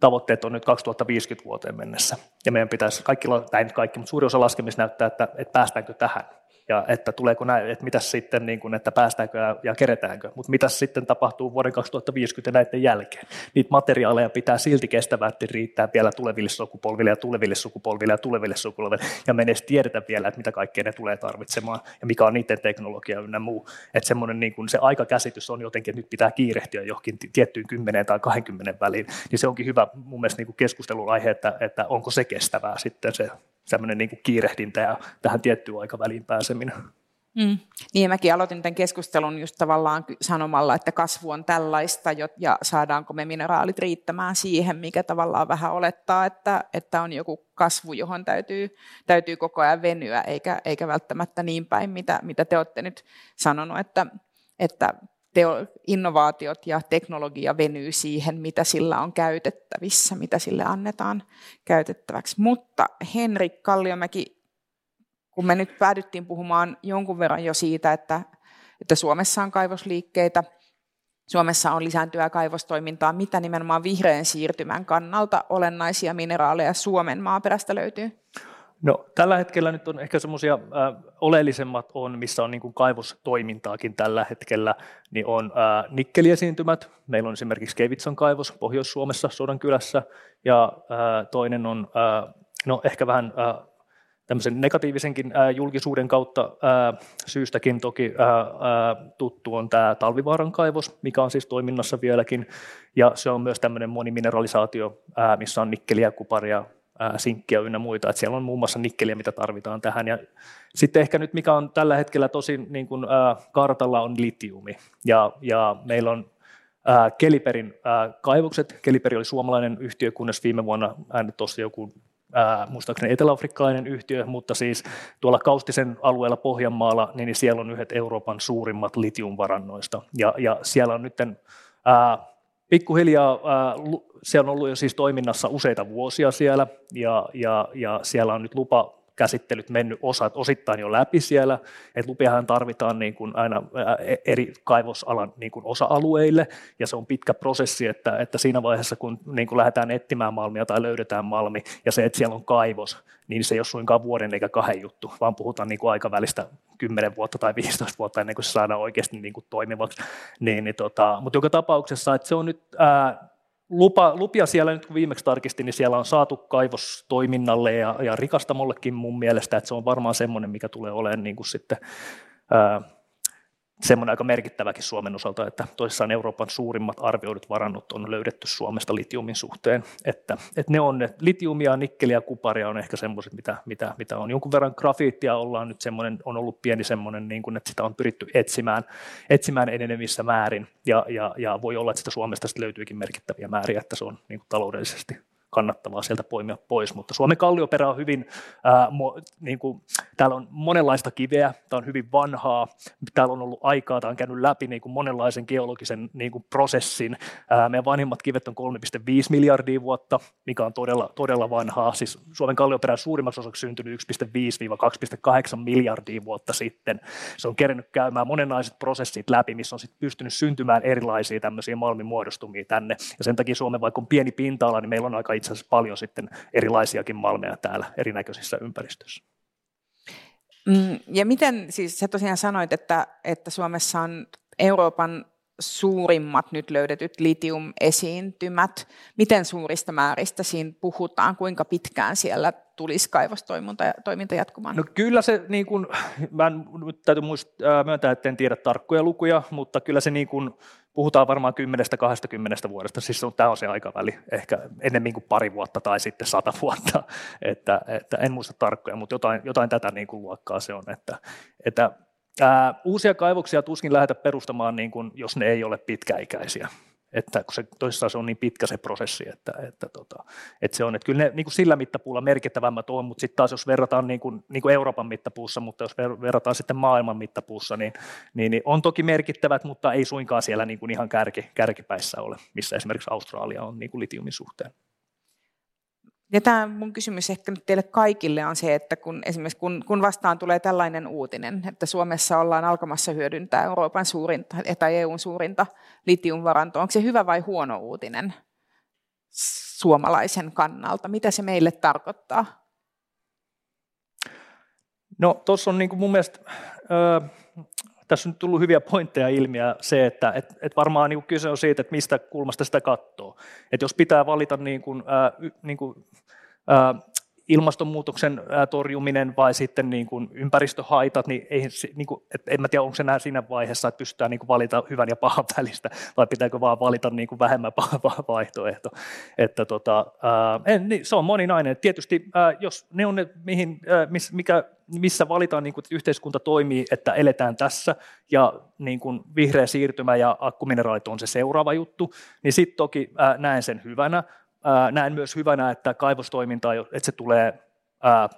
tavoitteet on nyt 2050 vuoteen mennessä. Ja meidän pitäisi, kaikki, tai kaikki, mutta suuri osa laskemista näyttää, että, että päästäänkö tähän ja että tuleeko näin, että mitä sitten, niin kuin, että päästäänkö ja, ja keretäänkö, mutta mitä sitten tapahtuu vuoden 2050 näiden jälkeen. Niitä materiaaleja pitää silti kestävästi riittää vielä tuleville sukupolville ja tuleville sukupolville ja tuleville sukupolville, ja me edes tiedetä vielä, että mitä kaikkea ne tulee tarvitsemaan, ja mikä on niiden teknologia ynnä muu. Että semmoinen niin kuin se aikakäsitys on jotenkin, että nyt pitää kiirehtiä johonkin tiettyyn 10 tai 20 väliin, niin se onkin hyvä mun mielestä niin kuin keskustelun aihe, että, että onko se kestävää sitten se semmoinen niin kiirehdintä ja tähän tiettyyn aikaväliin pääseminen. Mm. Niin, mäkin aloitin tämän keskustelun just tavallaan sanomalla, että kasvu on tällaista ja saadaanko me mineraalit riittämään siihen, mikä tavallaan vähän olettaa, että, että on joku kasvu, johon täytyy, täytyy koko ajan venyä, eikä, eikä välttämättä niin päin, mitä, mitä te olette nyt sanonut, että, että teo, innovaatiot ja teknologia venyy siihen, mitä sillä on käytettävissä, mitä sille annetaan käytettäväksi. Mutta Henrik Kalliomäki, kun me nyt päädyttiin puhumaan jonkun verran jo siitä, että, että Suomessa on kaivosliikkeitä, Suomessa on lisääntyvää kaivostoimintaa, mitä nimenomaan vihreän siirtymän kannalta olennaisia mineraaleja Suomen maaperästä löytyy? No, tällä hetkellä nyt on ehkä semmoisia äh, oleellisemmat on, missä on niin kuin kaivostoimintaakin tällä hetkellä, niin on äh, nikkeliesiintymät. Meillä on esimerkiksi Kevitsan kaivos Pohjois-Suomessa Sodankylässä, ja äh, toinen on äh, no, ehkä vähän äh, tämmöisen negatiivisenkin äh, julkisuuden kautta äh, syystäkin toki äh, äh, tuttu on tämä Talvivaaran kaivos, mikä on siis toiminnassa vieläkin, ja se on myös tämmöinen monimineralisaatio, äh, missä on nikkeliä, kuparia, sinkkiä ynnä muita, että siellä on muun muassa nikkeliä, mitä tarvitaan tähän. Ja sitten ehkä nyt, mikä on tällä hetkellä tosi niin kuin, äh, kartalla, on litiumi. Ja, ja meillä on äh, Keliperin äh, kaivokset. Keliperi oli suomalainen yhtiö, kunnes viime vuonna hän tuossa joku Ää, muistaakseni eteläafrikkalainen yhtiö, mutta siis tuolla Kaustisen alueella Pohjanmaalla, niin siellä on yhdet Euroopan suurimmat litiumvarannoista. Ja, ja siellä on nyt ää, pikkuhiljaa äh, se on ollut jo siis toiminnassa useita vuosia siellä ja, ja, ja siellä on nyt lupa käsittelyt mennyt osat, osittain jo läpi siellä, että lupiahan tarvitaan niin kuin aina eri kaivosalan niin kuin osa-alueille, ja se on pitkä prosessi, että, että siinä vaiheessa, kun niin kuin lähdetään etsimään malmia tai löydetään malmi, ja se, että siellä on kaivos, niin se ei ole suinkaan vuoden eikä kahden juttu, vaan puhutaan niin kuin aikavälistä 10 vuotta tai 15 vuotta ennen kuin se saadaan oikeasti niin kuin toimivaksi. Niin, niin tota, mutta joka tapauksessa, että se on nyt ää, lupa, lupia siellä nyt kun viimeksi tarkistin, niin siellä on saatu kaivostoiminnalle ja, ja rikastamollekin mun mielestä, että se on varmaan semmoinen, mikä tulee olemaan niin kuin sitten ää, semmoinen aika merkittäväkin Suomen osalta, että toisessaan Euroopan suurimmat arvioidut varannot on löydetty Suomesta litiumin suhteen, että, että ne on ne, litiumia, nikkeliä, kuparia on ehkä semmoiset, mitä, mitä, mitä on. Jonkun verran grafiittia ollaan nyt semmoinen, on ollut pieni semmoinen, niin kuin, että sitä on pyritty etsimään, etsimään enenevissä määrin, ja, ja, ja voi olla, että sitä Suomesta löytyykin merkittäviä määriä, että se on niin kuin taloudellisesti kannattavaa sieltä poimia pois, mutta Suomen kallioperä on hyvin, ää, mo, niin kuin, täällä on monenlaista kiveä, tämä on hyvin vanhaa, täällä on ollut aikaa, tämä on käynyt läpi niin kuin monenlaisen geologisen niin kuin prosessin, ää, meidän vanhimmat kivet on 3,5 miljardia vuotta, mikä on todella, todella vanhaa, siis Suomen kallioperä on suurimmaksi osaksi syntynyt 1,5-2,8 miljardia vuotta sitten, se on kerännyt käymään monenlaiset prosessit läpi, missä on sitten pystynyt syntymään erilaisia tämmöisiä malmimuodostumia tänne, ja sen takia Suomen vaikka on pieni pinta-ala, niin meillä on aika itse asiassa paljon sitten erilaisiakin malmeja täällä erinäköisissä ympäristöissä. Mm, ja miten, siis sä tosiaan sanoit, että, että Suomessa on Euroopan suurimmat nyt löydetyt litiumesiintymät. Miten suurista määristä siinä puhutaan? Kuinka pitkään siellä tulisi kaivostoiminta jatkumaan? No kyllä se, niin kuin, mä en, nyt täytyy muistaa, myöntää, että en tiedä tarkkoja lukuja, mutta kyllä se niin kuin, puhutaan varmaan 10-20 vuodesta, siis on, tämä on se aikaväli, ehkä ennemmin kuin pari vuotta tai sitten sata vuotta, että, että en muista tarkkoja, mutta jotain, jotain tätä niin kuin luokkaa se on, että, että ää, uusia kaivoksia tuskin lähdetä perustamaan, niin kuin, jos ne ei ole pitkäikäisiä. että kun se toisaalta se on niin pitkä se prosessi, että, että, tota, että se on, että kyllä ne niin kuin sillä mittapuulla merkittävämmät on, mutta sitten taas jos verrataan niin kuin, niin kuin Euroopan mittapuussa, mutta jos verrataan sitten maailman mittapuussa, niin, niin, niin on toki merkittävät, mutta ei suinkaan siellä niin kuin ihan kärki, kärkipäissä ole, missä esimerkiksi Australia on niin kuin litiumin suhteen. Ja tämä mun kysymys ehkä nyt teille kaikille on se, että kun esimerkiksi kun, kun vastaan tulee tällainen uutinen, että Suomessa ollaan alkamassa hyödyntää Euroopan suurinta tai EUn suurinta litiumvarantoa, onko se hyvä vai huono uutinen suomalaisen kannalta? Mitä se meille tarkoittaa? No tuossa on niin kuin mun mielestä, ö, tässä on tullut hyviä pointteja ilmiä se, että et, et varmaan niin kyse on siitä, että mistä kulmasta sitä katsoo. Että jos pitää valita niin kuin, ä, niin kuin, ä, ilmastonmuutoksen torjuminen vai sitten niin kuin ympäristöhaitat, niin, ei, niin kuin, et en mä tiedä, onko se näin siinä vaiheessa, että pystytään niin kuin valita hyvän ja pahan välistä, vai pitääkö vaan valita niin kuin vähemmän paha vaihtoehto. Että tota, ää, en, niin, se on moninainen. Tietysti ää, jos ne on ne, mihin, ää, miss, mikä, missä valitaan, niin kuin, että yhteiskunta toimii, että eletään tässä, ja niin kuin vihreä siirtymä ja akkumineraalit on se seuraava juttu, niin sitten toki ää, näen sen hyvänä, näen myös hyvänä, että kaivostoiminta, että se tulee ää,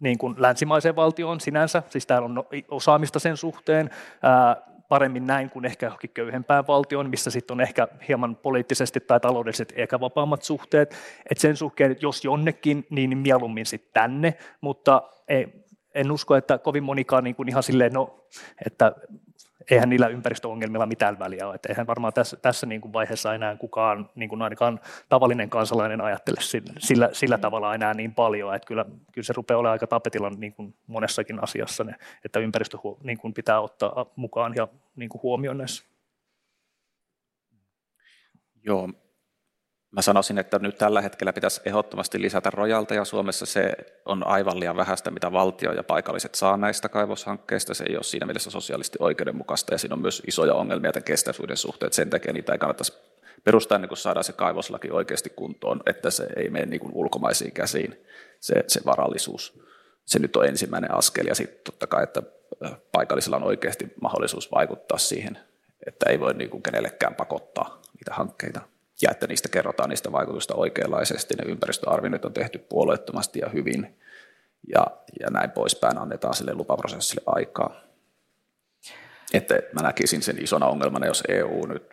niin kuin länsimaiseen valtioon sinänsä, siis täällä on osaamista sen suhteen, ää, paremmin näin kuin ehkä johonkin köyhempään valtioon, missä sitten on ehkä hieman poliittisesti tai taloudellisesti ehkä vapaammat suhteet. Et sen suhteen, että jos jonnekin, niin mieluummin sitten tänne, mutta ei, en usko, että kovin monikaan niin kuin ihan silleen, no, että eihän niillä ympäristöongelmilla mitään väliä ole. Että eihän varmaan tässä, tässä niin kuin vaiheessa enää kukaan, niin kuin ainakaan tavallinen kansalainen ajattele sillä, sillä mm. tavalla enää niin paljon. Että kyllä, kyllä se rupeaa olemaan aika tapetilla niin kuin monessakin asiassa, ne, että ympäristö niin kuin pitää ottaa mukaan ja niin kuin huomioon näissä. Joo, Mä sanoisin, että nyt tällä hetkellä pitäisi ehdottomasti lisätä rojalteja. Suomessa se on aivan liian vähäistä, mitä valtio ja paikalliset saa näistä kaivoshankkeista. Se ei ole siinä mielessä sosiaalisesti oikeudenmukaista ja siinä on myös isoja ongelmia tämän kestävyyden suhteen. Sen takia niitä ei kannattaisi perustaa ennen kuin saadaan se kaivoslaki oikeasti kuntoon, että se ei mene niin kuin ulkomaisiin käsiin, se, se varallisuus. Se nyt on ensimmäinen askel ja sitten totta kai, että paikallisilla on oikeasti mahdollisuus vaikuttaa siihen, että ei voi niin kuin kenellekään pakottaa niitä hankkeita ja että niistä kerrotaan niistä vaikutusta oikeanlaisesti. Ne ympäristöarvioinnit on tehty puolueettomasti ja hyvin ja, ja näin poispäin annetaan sille lupaprosessille aikaa. Että mä näkisin sen isona ongelmana, jos EU nyt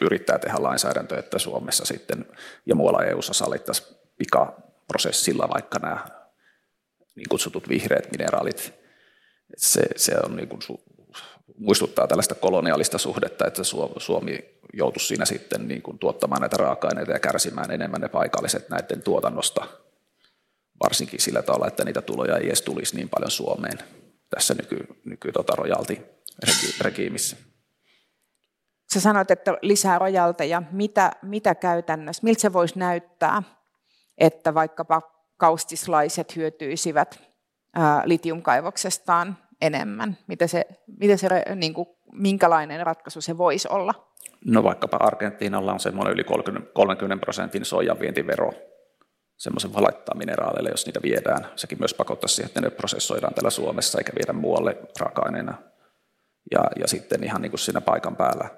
yrittää tehdä lainsäädäntöä, että Suomessa sitten ja muualla EUssa sallittaisiin pikaprosessilla vaikka nämä niin kutsutut vihreät mineraalit. Se, se on niin kuin muistuttaa tällaista koloniaalista suhdetta, että Suomi joutuisi siinä sitten niin kuin tuottamaan näitä raaka-aineita ja kärsimään enemmän ne paikalliset näiden tuotannosta, varsinkin sillä tavalla, että niitä tuloja ei edes tulisi niin paljon Suomeen tässä nyky, nyky tota rojalti-regiimissä. Sä sanoit, että lisää rojalteja. Mitä, mitä käytännössä, miltä se voisi näyttää, että vaikkapa kaustislaiset hyötyisivät litiumkaivoksestaan enemmän? Mitä se, mitä se, niin kuin, minkälainen ratkaisu se voisi olla? No vaikkapa Argentiinalla on semmoinen yli 30 prosentin soijan vientivero semmoisen valaittaa mineraaleille, jos niitä viedään. Sekin myös pakottaa siihen, että ne prosessoidaan täällä Suomessa eikä viedä muualle raaka-aineena. Ja, ja sitten ihan niin kuin siinä paikan päällä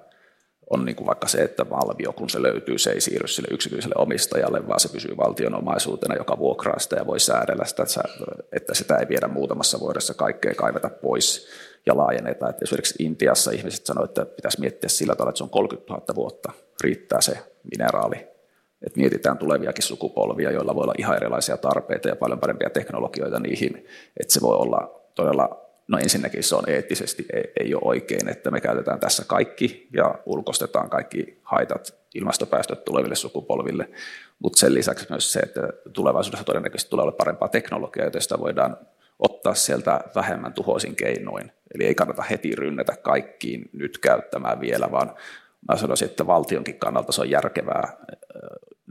on niin kuin vaikka se, että valvio, kun se löytyy, se ei siirry sille yksityiselle omistajalle, vaan se pysyy valtion omaisuutena, joka vuokraa sitä ja voi säädellä sitä, että sitä ei viedä muutamassa vuodessa kaikkea kaiveta pois ja laajenneta. Että esimerkiksi Intiassa ihmiset sanoivat, että pitäisi miettiä sillä tavalla, että se on 30 000 vuotta, riittää se mineraali. Että mietitään tuleviakin sukupolvia, joilla voi olla ihan erilaisia tarpeita ja paljon parempia teknologioita niihin, että se voi olla todella No ensinnäkin se on eettisesti ei, ei ole oikein, että me käytetään tässä kaikki ja ulkostetaan kaikki haitat, ilmastopäästöt tuleville sukupolville, mutta sen lisäksi myös se, että tulevaisuudessa todennäköisesti tulee olla parempaa teknologiaa, josta voidaan ottaa sieltä vähemmän tuhoisin keinoin. Eli ei kannata heti rynnätä kaikkiin nyt käyttämään vielä, vaan mä sanoisin, että valtionkin kannalta se on järkevää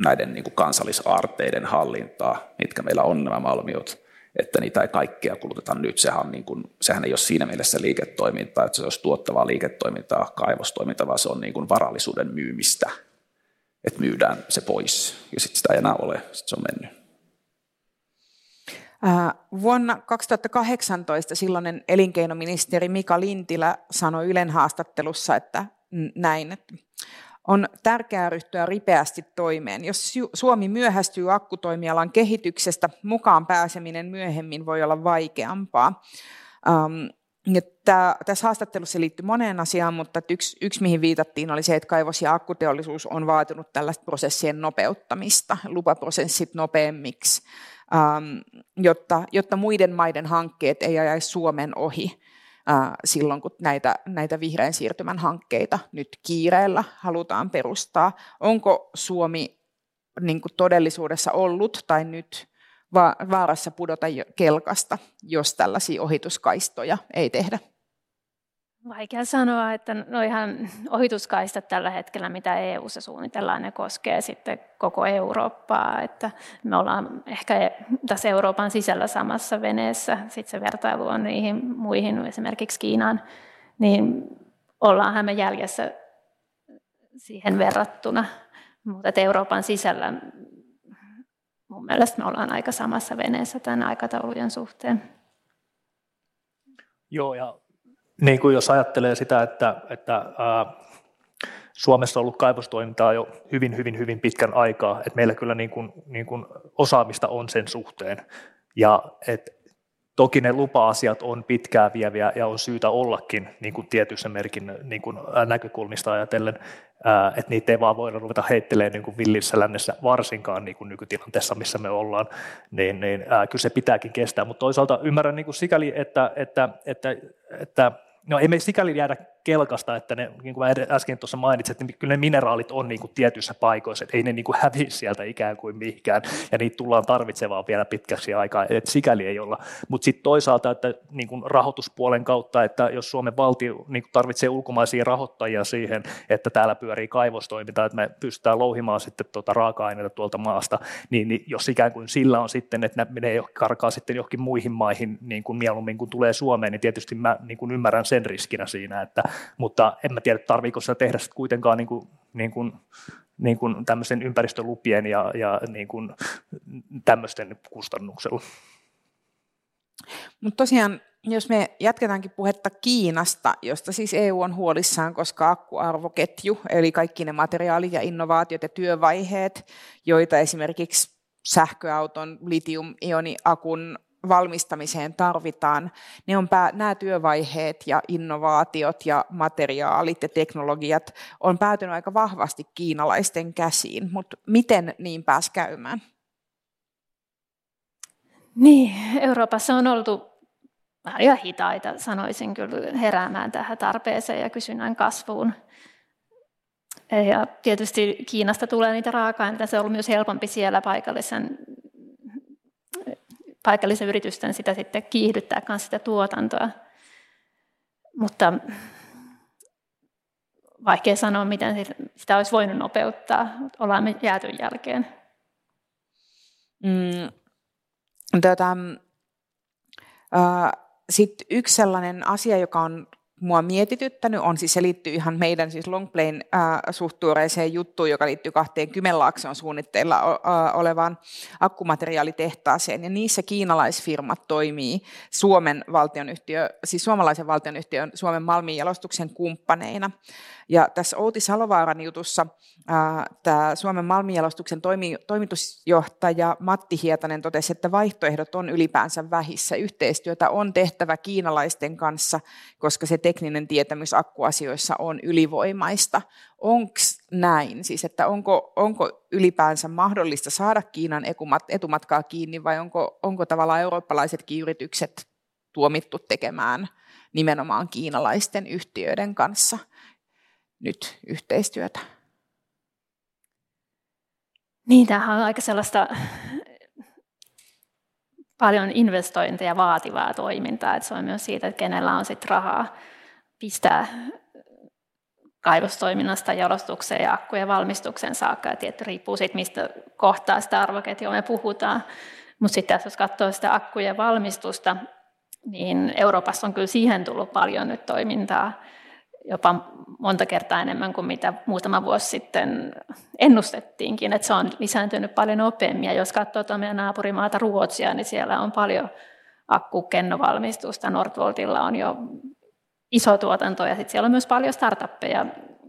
näiden niin kuin kansallisaarteiden hallintaa, mitkä meillä on nämä malmiot, että niitä ei kaikkea kuluteta nyt. Sehän, niin kuin, sehän ei ole siinä mielessä liiketoimintaa, että se olisi tuottavaa liiketoimintaa, kaivostoimintaa, vaan se on niin kuin varallisuuden myymistä. Että myydään se pois ja sitten sitä ei enää ole, sitten se on mennyt. Vuonna 2018 silloinen elinkeinoministeri Mika Lintilä sanoi Ylen haastattelussa, että näin, että on tärkeää ryhtyä ripeästi toimeen. Jos Suomi myöhästyy akkutoimialan kehityksestä, mukaan pääseminen myöhemmin voi olla vaikeampaa. Um, Tämä, tässä haastattelussa liittyy moneen asiaan, mutta yksi, yksi, mihin viitattiin, oli se, että kaivos- ja akkuteollisuus on vaatinut tällaista prosessien nopeuttamista, lupaprosessit nopeammiksi, jotta, jotta muiden maiden hankkeet ei ajaisi Suomen ohi silloin, kun näitä, näitä vihreän siirtymän hankkeita nyt kiireellä halutaan perustaa. Onko Suomi niin kuin todellisuudessa ollut tai nyt vaarassa pudota kelkasta, jos tällaisia ohituskaistoja ei tehdä? Vaikea sanoa, että no ihan ohituskaistat tällä hetkellä, mitä EU-ssa suunnitellaan, ne koskee sitten koko Eurooppaa, että me ollaan ehkä tässä Euroopan sisällä samassa veneessä, sitten se vertailu on niihin muihin, esimerkiksi Kiinaan, niin ollaanhan me jäljessä siihen verrattuna, mutta Euroopan sisällä mun mielestä me ollaan aika samassa veneessä tämän aikataulujen suhteen. Joo, ja niin kuin jos ajattelee sitä, että, että ää, Suomessa on ollut kaivostoimintaa jo hyvin, hyvin, hyvin pitkän aikaa, että meillä kyllä niin kuin, niin kuin osaamista on sen suhteen. Ja että Toki ne lupa-asiat on pitkää vieviä ja on syytä ollakin niin kuin tietyissä merkin niin kuin näkökulmista ajatellen, että niitä ei vaan voida ruveta heittelemään niin kuin villissä lännessä, varsinkaan niin kuin nykytilanteessa, missä me ollaan, niin, niin ää, kyllä se pitääkin kestää. Mutta toisaalta ymmärrän niin kuin sikäli, että, että, että, että no ei me sikäli jäädä kelkasta, että ne, niin kuin äsken tuossa mainitsin, että kyllä ne mineraalit on niin kuin tietyissä paikoissa, että ei ne niin kuin hävi sieltä ikään kuin mihinkään, ja niitä tullaan tarvitsemaan vielä pitkäksi aikaa, että sikäli ei olla. Mutta sitten toisaalta, että niin kuin rahoituspuolen kautta, että jos Suomen valtio niin kuin tarvitsee ulkomaisia rahoittajia siihen, että täällä pyörii kaivostoiminta, että me pystytään louhimaan sitten tuota raaka-aineita tuolta maasta, niin, niin jos ikään kuin sillä on sitten, että ne karkaa sitten johonkin muihin maihin niin kuin mieluummin kuin tulee Suomeen, niin tietysti mä niin kuin ymmärrän sen riskinä siinä, että mutta en mä tiedä, tarviiko sitä tehdä sit kuitenkaan niin kuin, niin kuin, niin kuin tämmöisen ympäristölupien ja, ja niin kuin tämmöisten kustannuksella. Mutta tosiaan, jos me jatketaankin puhetta Kiinasta, josta siis EU on huolissaan, koska akkuarvoketju, eli kaikki ne materiaalit ja innovaatiot ja työvaiheet, joita esimerkiksi sähköauton litium-ioniakun valmistamiseen tarvitaan, ne on pää, nämä työvaiheet ja innovaatiot ja materiaalit ja teknologiat on päätynyt aika vahvasti kiinalaisten käsiin, mutta miten niin pääsi käymään? Niin, Euroopassa on oltu vähän hitaita, sanoisin kyllä, heräämään tähän tarpeeseen ja kysynnän kasvuun. Ja tietysti Kiinasta tulee niitä raaka-aineita, se on ollut myös helpompi siellä paikallisen paikallisen yritysten sitä sitten kiihdyttää myös sitä tuotantoa. Mutta vaikea sanoa, miten sitä olisi voinut nopeuttaa. Ollaan jääty jälkeen. Mm, tota, äh, Sitten yksi sellainen asia, joka on mua mietityttänyt on, siis se liittyy ihan meidän siis Longplayn äh, suhtuureiseen juttuun, joka liittyy kahteen Kymenlaakson suunnitteilla äh, olevaan akkumateriaalitehtaaseen, ja niissä kiinalaisfirmat toimii Suomen valtionyhtiö, siis suomalaisen valtionyhtiön Suomen malminjalostuksen kumppaneina. Ja tässä Outi Salovaaran jutussa tämä Suomen malmijalostuksen toimi, toimitusjohtaja Matti Hietanen totesi, että vaihtoehdot on ylipäänsä vähissä. Yhteistyötä on tehtävä kiinalaisten kanssa, koska se tekninen tietämys akkuasioissa on ylivoimaista. Onko näin? Siis, että onko, onko ylipäänsä mahdollista saada Kiinan etumatkaa kiinni vai onko, onko tavallaan eurooppalaisetkin yritykset tuomittu tekemään nimenomaan kiinalaisten yhtiöiden kanssa – nyt yhteistyötä? Niin, tämähän on aika sellaista paljon investointeja vaativaa toimintaa, että se on myös siitä, että kenellä on sitten rahaa pistää kaivostoiminnasta jalostukseen ja akkujen valmistukseen saakka. Ja tietty riippuu siitä, mistä kohtaa sitä arvoketjua me puhutaan. Mutta sitten jos katsoo sitä akkujen valmistusta, niin Euroopassa on kyllä siihen tullut paljon nyt toimintaa jopa monta kertaa enemmän kuin mitä muutama vuosi sitten ennustettiinkin, että se on lisääntynyt paljon nopeammin. Ja jos katsoo meidän naapurimaata Ruotsia, niin siellä on paljon akkukennovalmistusta. Nordvoltilla on jo iso tuotanto ja sitten siellä on myös paljon startuppeja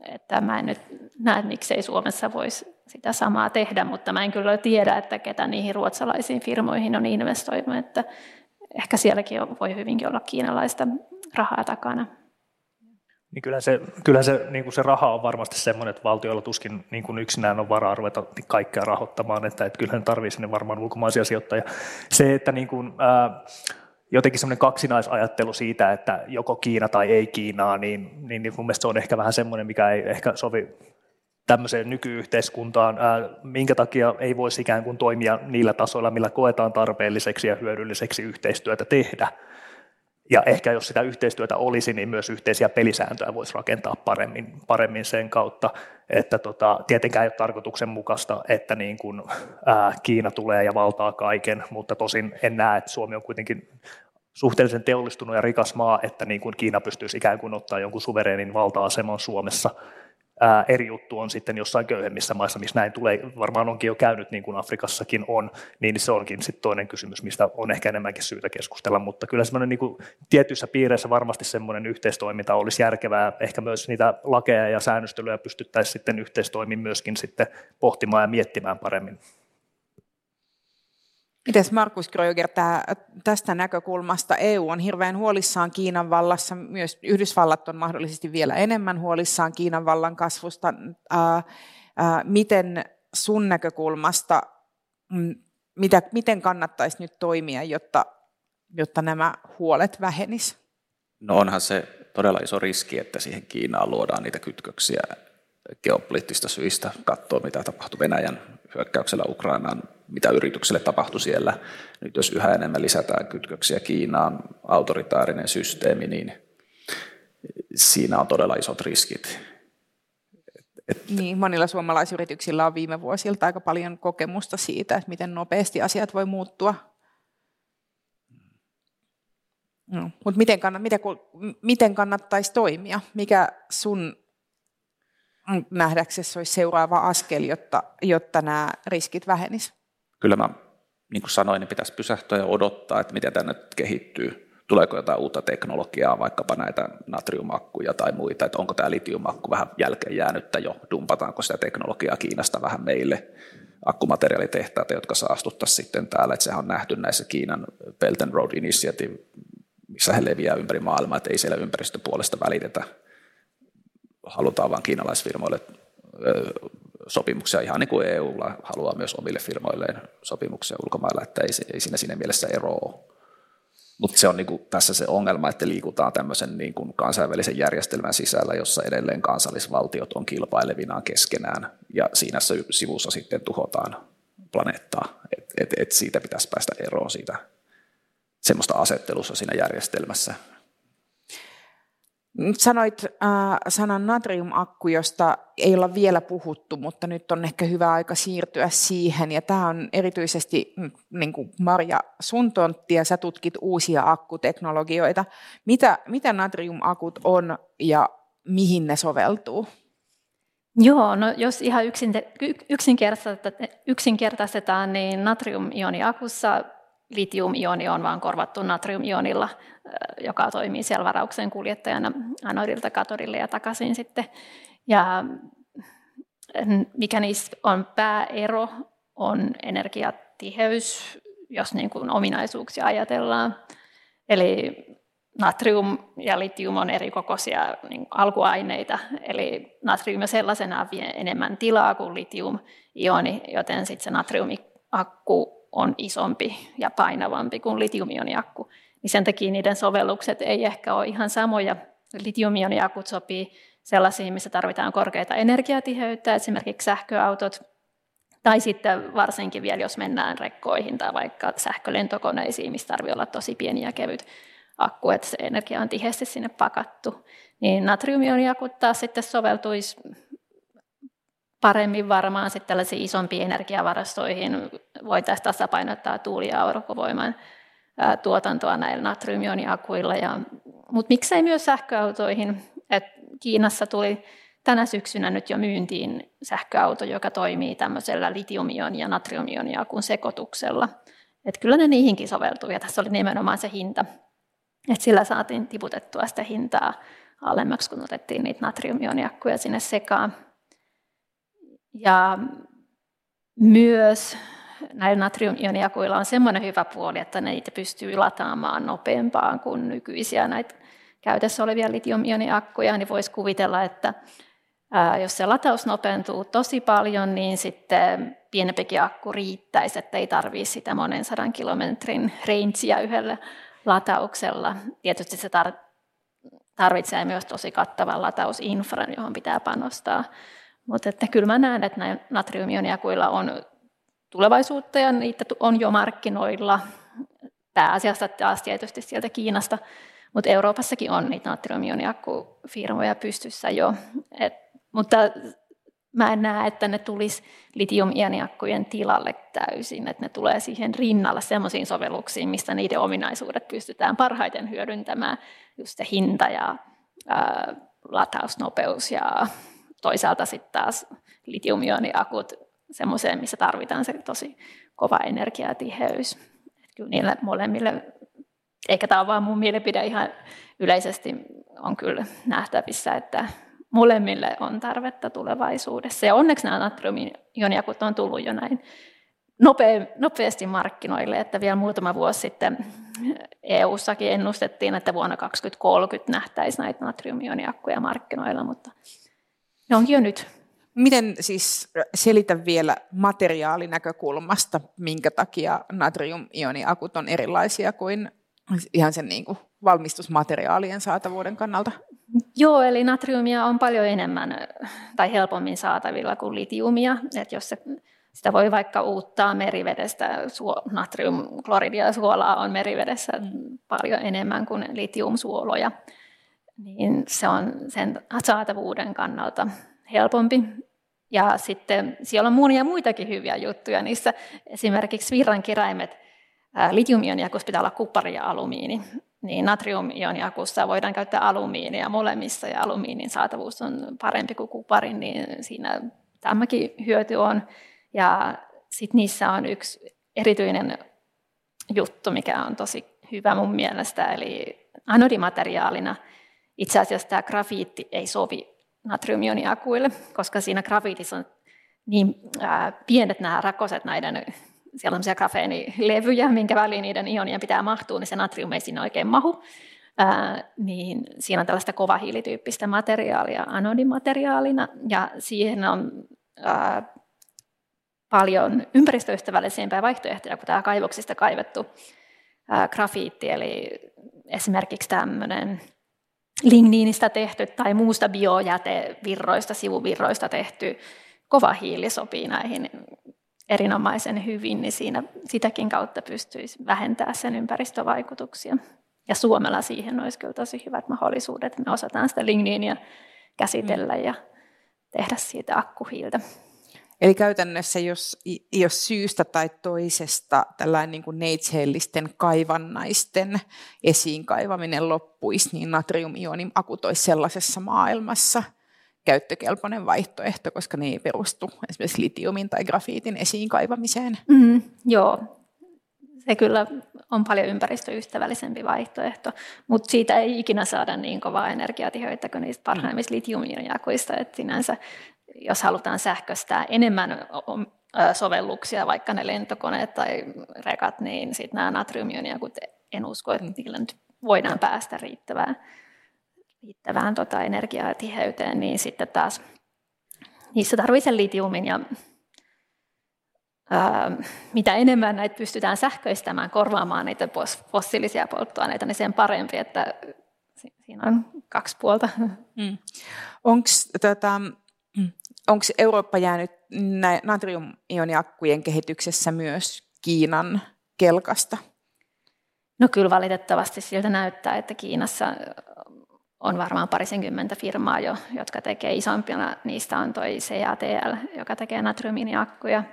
että mä en nyt näe, miksei Suomessa voisi sitä samaa tehdä, mutta mä en kyllä tiedä, että ketä niihin ruotsalaisiin firmoihin on investoinut, että ehkä sielläkin voi hyvinkin olla kiinalaista rahaa takana. Niin kyllä se, kyllä se, niin kuin se raha on varmasti semmoinen, että valtioilla tuskin niin kuin yksinään on varaa ruveta kaikkea rahoittamaan, että, että kyllähän tarvii sinne varmaan ulkomaisia sijoittajia. Se, että niin kuin, ää, jotenkin semmoinen kaksinaisajattelu siitä, että joko Kiina tai ei Kiinaa, niin, niin, niin mun mielestä se on ehkä vähän semmoinen, mikä ei ehkä sovi tämmöiseen nykyyhteiskuntaan, ää, minkä takia ei voisi ikään kuin toimia niillä tasoilla, millä koetaan tarpeelliseksi ja hyödylliseksi yhteistyötä tehdä. Ja ehkä jos sitä yhteistyötä olisi, niin myös yhteisiä pelisääntöjä voisi rakentaa paremmin, paremmin sen kautta. Että tota, tietenkään ei ole tarkoituksenmukaista, että niin kuin, ää, Kiina tulee ja valtaa kaiken, mutta tosin en näe, että Suomi on kuitenkin suhteellisen teollistunut ja rikas maa, että niin kuin Kiina pystyisi ikään kuin ottaa jonkun suvereenin valta-aseman Suomessa. Ää, eri juttu on sitten jossain köyhemmissä maissa, missä näin tulee, varmaan onkin jo käynyt niin kuin Afrikassakin on, niin se onkin sitten toinen kysymys, mistä on ehkä enemmänkin syytä keskustella, mutta kyllä semmoinen niin kuin, tietyissä piireissä varmasti semmoinen yhteistoiminta olisi järkevää, ehkä myös niitä lakeja ja säännöstelyä pystyttäisiin sitten yhteistoimin myöskin sitten pohtimaan ja miettimään paremmin. Miten Markus Kröger tästä näkökulmasta? EU on hirveän huolissaan Kiinan vallassa, myös Yhdysvallat on mahdollisesti vielä enemmän huolissaan Kiinan vallan kasvusta. Miten sun näkökulmasta, mm, mitä, miten kannattaisi nyt toimia, jotta, jotta nämä huolet vähenis? No onhan se todella iso riski, että siihen Kiinaan luodaan niitä kytköksiä geopoliittista syistä, katsoa mitä tapahtui Venäjän hyökkäyksellä Ukrainaan, mitä yritykselle tapahtui siellä. Nyt jos yhä enemmän lisätään kytköksiä Kiinaan, autoritaarinen systeemi, niin siinä on todella isot riskit. Et, niin, monilla suomalaisyrityksillä on viime vuosilta aika paljon kokemusta siitä, että miten nopeasti asiat voi muuttua. No, mutta miten, kannat, miten, miten kannattaisi toimia? Mikä sun nähdäksesi olisi seuraava askel, jotta, jotta nämä riskit vähenisivät? Kyllä mä, niin kuin sanoin, niin pitäisi pysähtyä ja odottaa, että miten tämä nyt kehittyy. Tuleeko jotain uutta teknologiaa, vaikkapa näitä natriumakkuja tai muita, että onko tämä litiumakku vähän jälkeen jäänyttä jo, dumpataanko sitä teknologiaa Kiinasta vähän meille, akkumateriaalitehtaita, jotka saastuttaisivat sitten täällä, että sehän on nähty näissä Kiinan Belt and Road Initiative, missä he leviää ympäri maailmaa, että ei siellä ympäristöpuolesta välitetä. Halutaan vain kiinalaisfirmoille sopimuksia, ihan niin kuin EU haluaa myös omille firmoilleen sopimuksia ulkomailla, että ei, ei siinä siinä mielessä eroa Mutta se on niin kuin tässä se ongelma, että liikutaan tämmöisen niin kuin kansainvälisen järjestelmän sisällä, jossa edelleen kansallisvaltiot on kilpailevinaan keskenään, ja siinä sivussa sitten tuhotaan planeettaa. Et, et, et siitä pitäisi päästä eroon siitä semmoista asettelussa siinä järjestelmässä, Sanoit äh, sanan natriumakku, josta ei olla vielä puhuttu, mutta nyt on ehkä hyvä aika siirtyä siihen. Ja tämä on erityisesti mm, niin kuin Marja sun tontti, ja sä tutkit uusia akkuteknologioita. Mitä, mitä natriumakut on ja mihin ne soveltuu? Joo, no jos ihan yksinkertaistetaan, niin natrium-ioniakussa litium-ioni on vaan korvattu natrium-ionilla, joka toimii siellä varauksen kuljettajana anodilta katodille ja takaisin sitten. Ja mikä niissä on pääero, on energiatiheys, jos niin kuin ominaisuuksia ajatellaan. Eli natrium ja litium on eri kokoisia niin alkuaineita, eli natrium sellaisena vie enemmän tilaa kuin litium-ioni, joten sitten se natriumiakku on isompi ja painavampi kuin litiumioniakku. Niin sen takia niiden sovellukset ei ehkä ole ihan samoja. Litiumioniakut sopii sellaisiin, missä tarvitaan korkeita energiatiheyttä, esimerkiksi sähköautot, tai sitten varsinkin vielä, jos mennään rekkoihin tai vaikka sähkölentokoneisiin, missä tarvii olla tosi pieni ja kevyt akku, että se energia on tiheästi sinne pakattu. Niin natriumioniakut taas sitten soveltuisi paremmin varmaan sitten tällaisiin isompiin energiavarastoihin voitaisiin tasapainottaa tuuli- ja aurinkovoiman tuotantoa näillä natriumioniakuilla. Ja, mutta miksei myös sähköautoihin. Et Kiinassa tuli tänä syksynä nyt jo myyntiin sähköauto, joka toimii tämmöisellä litiumion ja natriumioniakun sekoituksella. Et kyllä ne niihinkin soveltuu ja tässä oli nimenomaan se hinta. Et sillä saatiin tiputettua sitä hintaa alemmaksi, kun otettiin niitä natriumioniakkuja sinne sekaan. Ja myös näillä natriumioniakuilla on semmoinen hyvä puoli, että niitä pystyy lataamaan nopeampaan kuin nykyisiä näitä käytössä olevia litiumioniakkuja, niin voisi kuvitella, että jos se lataus nopeutuu tosi paljon, niin sitten pienempikin akku riittäisi, että ei tarvitse sitä monen sadan kilometrin rangea yhdellä latauksella. Tietysti se tarvitsee myös tosi kattavan latausinfran, johon pitää panostaa. Mutta että kyllä mä näen, että näin natriumioniakuilla on tulevaisuutta ja niitä on jo markkinoilla. Pääasiassa taas tietysti sieltä Kiinasta, mutta Euroopassakin on niitä natriumioniakkufirmoja pystyssä jo. Et, mutta mä en näe, että ne tulisi litium-ioniakkujen tilalle täysin, että ne tulee siihen rinnalla sellaisiin sovelluksiin, mistä niiden ominaisuudet pystytään parhaiten hyödyntämään, just se hinta ja ää, latausnopeus ja toisaalta sitten taas litium-ioniakut semmoiseen, missä tarvitaan se tosi kova energiatiheys. Että kyllä niille molemmille, eikä tämä ole vaan mun mielipide ihan yleisesti, on kyllä nähtävissä, että molemmille on tarvetta tulevaisuudessa. Ja onneksi nämä natriumioniakut on tullut jo näin nopeasti markkinoille, että vielä muutama vuosi sitten EU-sakin ennustettiin, että vuonna 2030 nähtäisiin näitä natriumioniakkuja markkinoilla, mutta ne onkin jo nyt. Miten siis selitä vielä materiaalinäkökulmasta, minkä takia natrium-ioniakut on erilaisia kuin ihan sen niin kuin valmistusmateriaalien saatavuuden kannalta? Joo, eli natriumia on paljon enemmän tai helpommin saatavilla kuin litiumia. että jos se, sitä voi vaikka uuttaa merivedestä, suo, natriumkloridia suolaa on merivedessä paljon enemmän kuin litiumsuoloja, niin se on sen saatavuuden kannalta helpompi. Ja sitten siellä on monia muitakin hyviä juttuja. Niissä esimerkiksi virrankiraimet, litiumioniakussa pitää olla kuppari ja alumiini, niin natriumioniakussa voidaan käyttää alumiinia molemmissa ja alumiinin saatavuus on parempi kuin kuparin, niin siinä tämäkin hyöty on. Ja sitten niissä on yksi erityinen juttu, mikä on tosi hyvä mun mielestä, eli anodimateriaalina itse asiassa tämä grafiitti ei sovi natriumioniakuille, koska siinä grafiitissa on niin ää, pienet nämä rakoset näiden, siellä on sellaisia grafeenilevyjä, minkä väliin niiden ionien pitää mahtua, niin se natrium ei siinä oikein mahu. Ää, niin siinä on tällaista kovahiilityyppistä materiaalia anodimateriaalina, ja siihen on ää, paljon ympäristöystävällisempiä vaihtoehtoja kuin tämä kaivoksista kaivettu ää, grafiitti, eli esimerkiksi tämmöinen ligniinistä tehty tai muusta biojätevirroista, sivuvirroista tehty kova hiili sopii näihin erinomaisen hyvin, niin siinä sitäkin kautta pystyisi vähentämään sen ympäristövaikutuksia. Ja Suomella siihen olisi kyllä tosi hyvät mahdollisuudet, että me osataan sitä ligniiniä käsitellä ja tehdä siitä akkuhiiltä. Eli käytännössä, jos, jos syystä tai toisesta tällainen niin kuin neitsheellisten kaivannaisten esiin kaivaminen loppuisi, niin natrium-ionin akut olisi sellaisessa maailmassa käyttökelpoinen vaihtoehto, koska ne ei perustu esimerkiksi litiumin tai grafiitin esiin kaivamiseen. Mm, joo, se kyllä on paljon ympäristöystävällisempi vaihtoehto, mutta siitä ei ikinä saada niin kovaa energiatiheyttä kuin niistä parhaimmista litiumioniakuista, että sinänsä jos halutaan sähköistää enemmän sovelluksia, vaikka ne lentokoneet tai rekat, niin sitten nämä natriumionia, kun en usko, että niillä nyt voidaan päästä riittävään, riittävään tota energiatiheyteen, niin sitten taas niissä tarvitsee litiumin ja ää, mitä enemmän näitä pystytään sähköistämään, korvaamaan niitä fossiilisia polttoaineita, niin sen parempi, että siinä on kaksi puolta. Mm. Onko tota, onko Eurooppa jäänyt natrium-ioniakkujen kehityksessä myös Kiinan kelkasta? No kyllä valitettavasti siltä näyttää, että Kiinassa on varmaan parisenkymmentä firmaa jo, jotka tekee isompina. Niistä on toi CATL, joka tekee natriumiiniakkuja.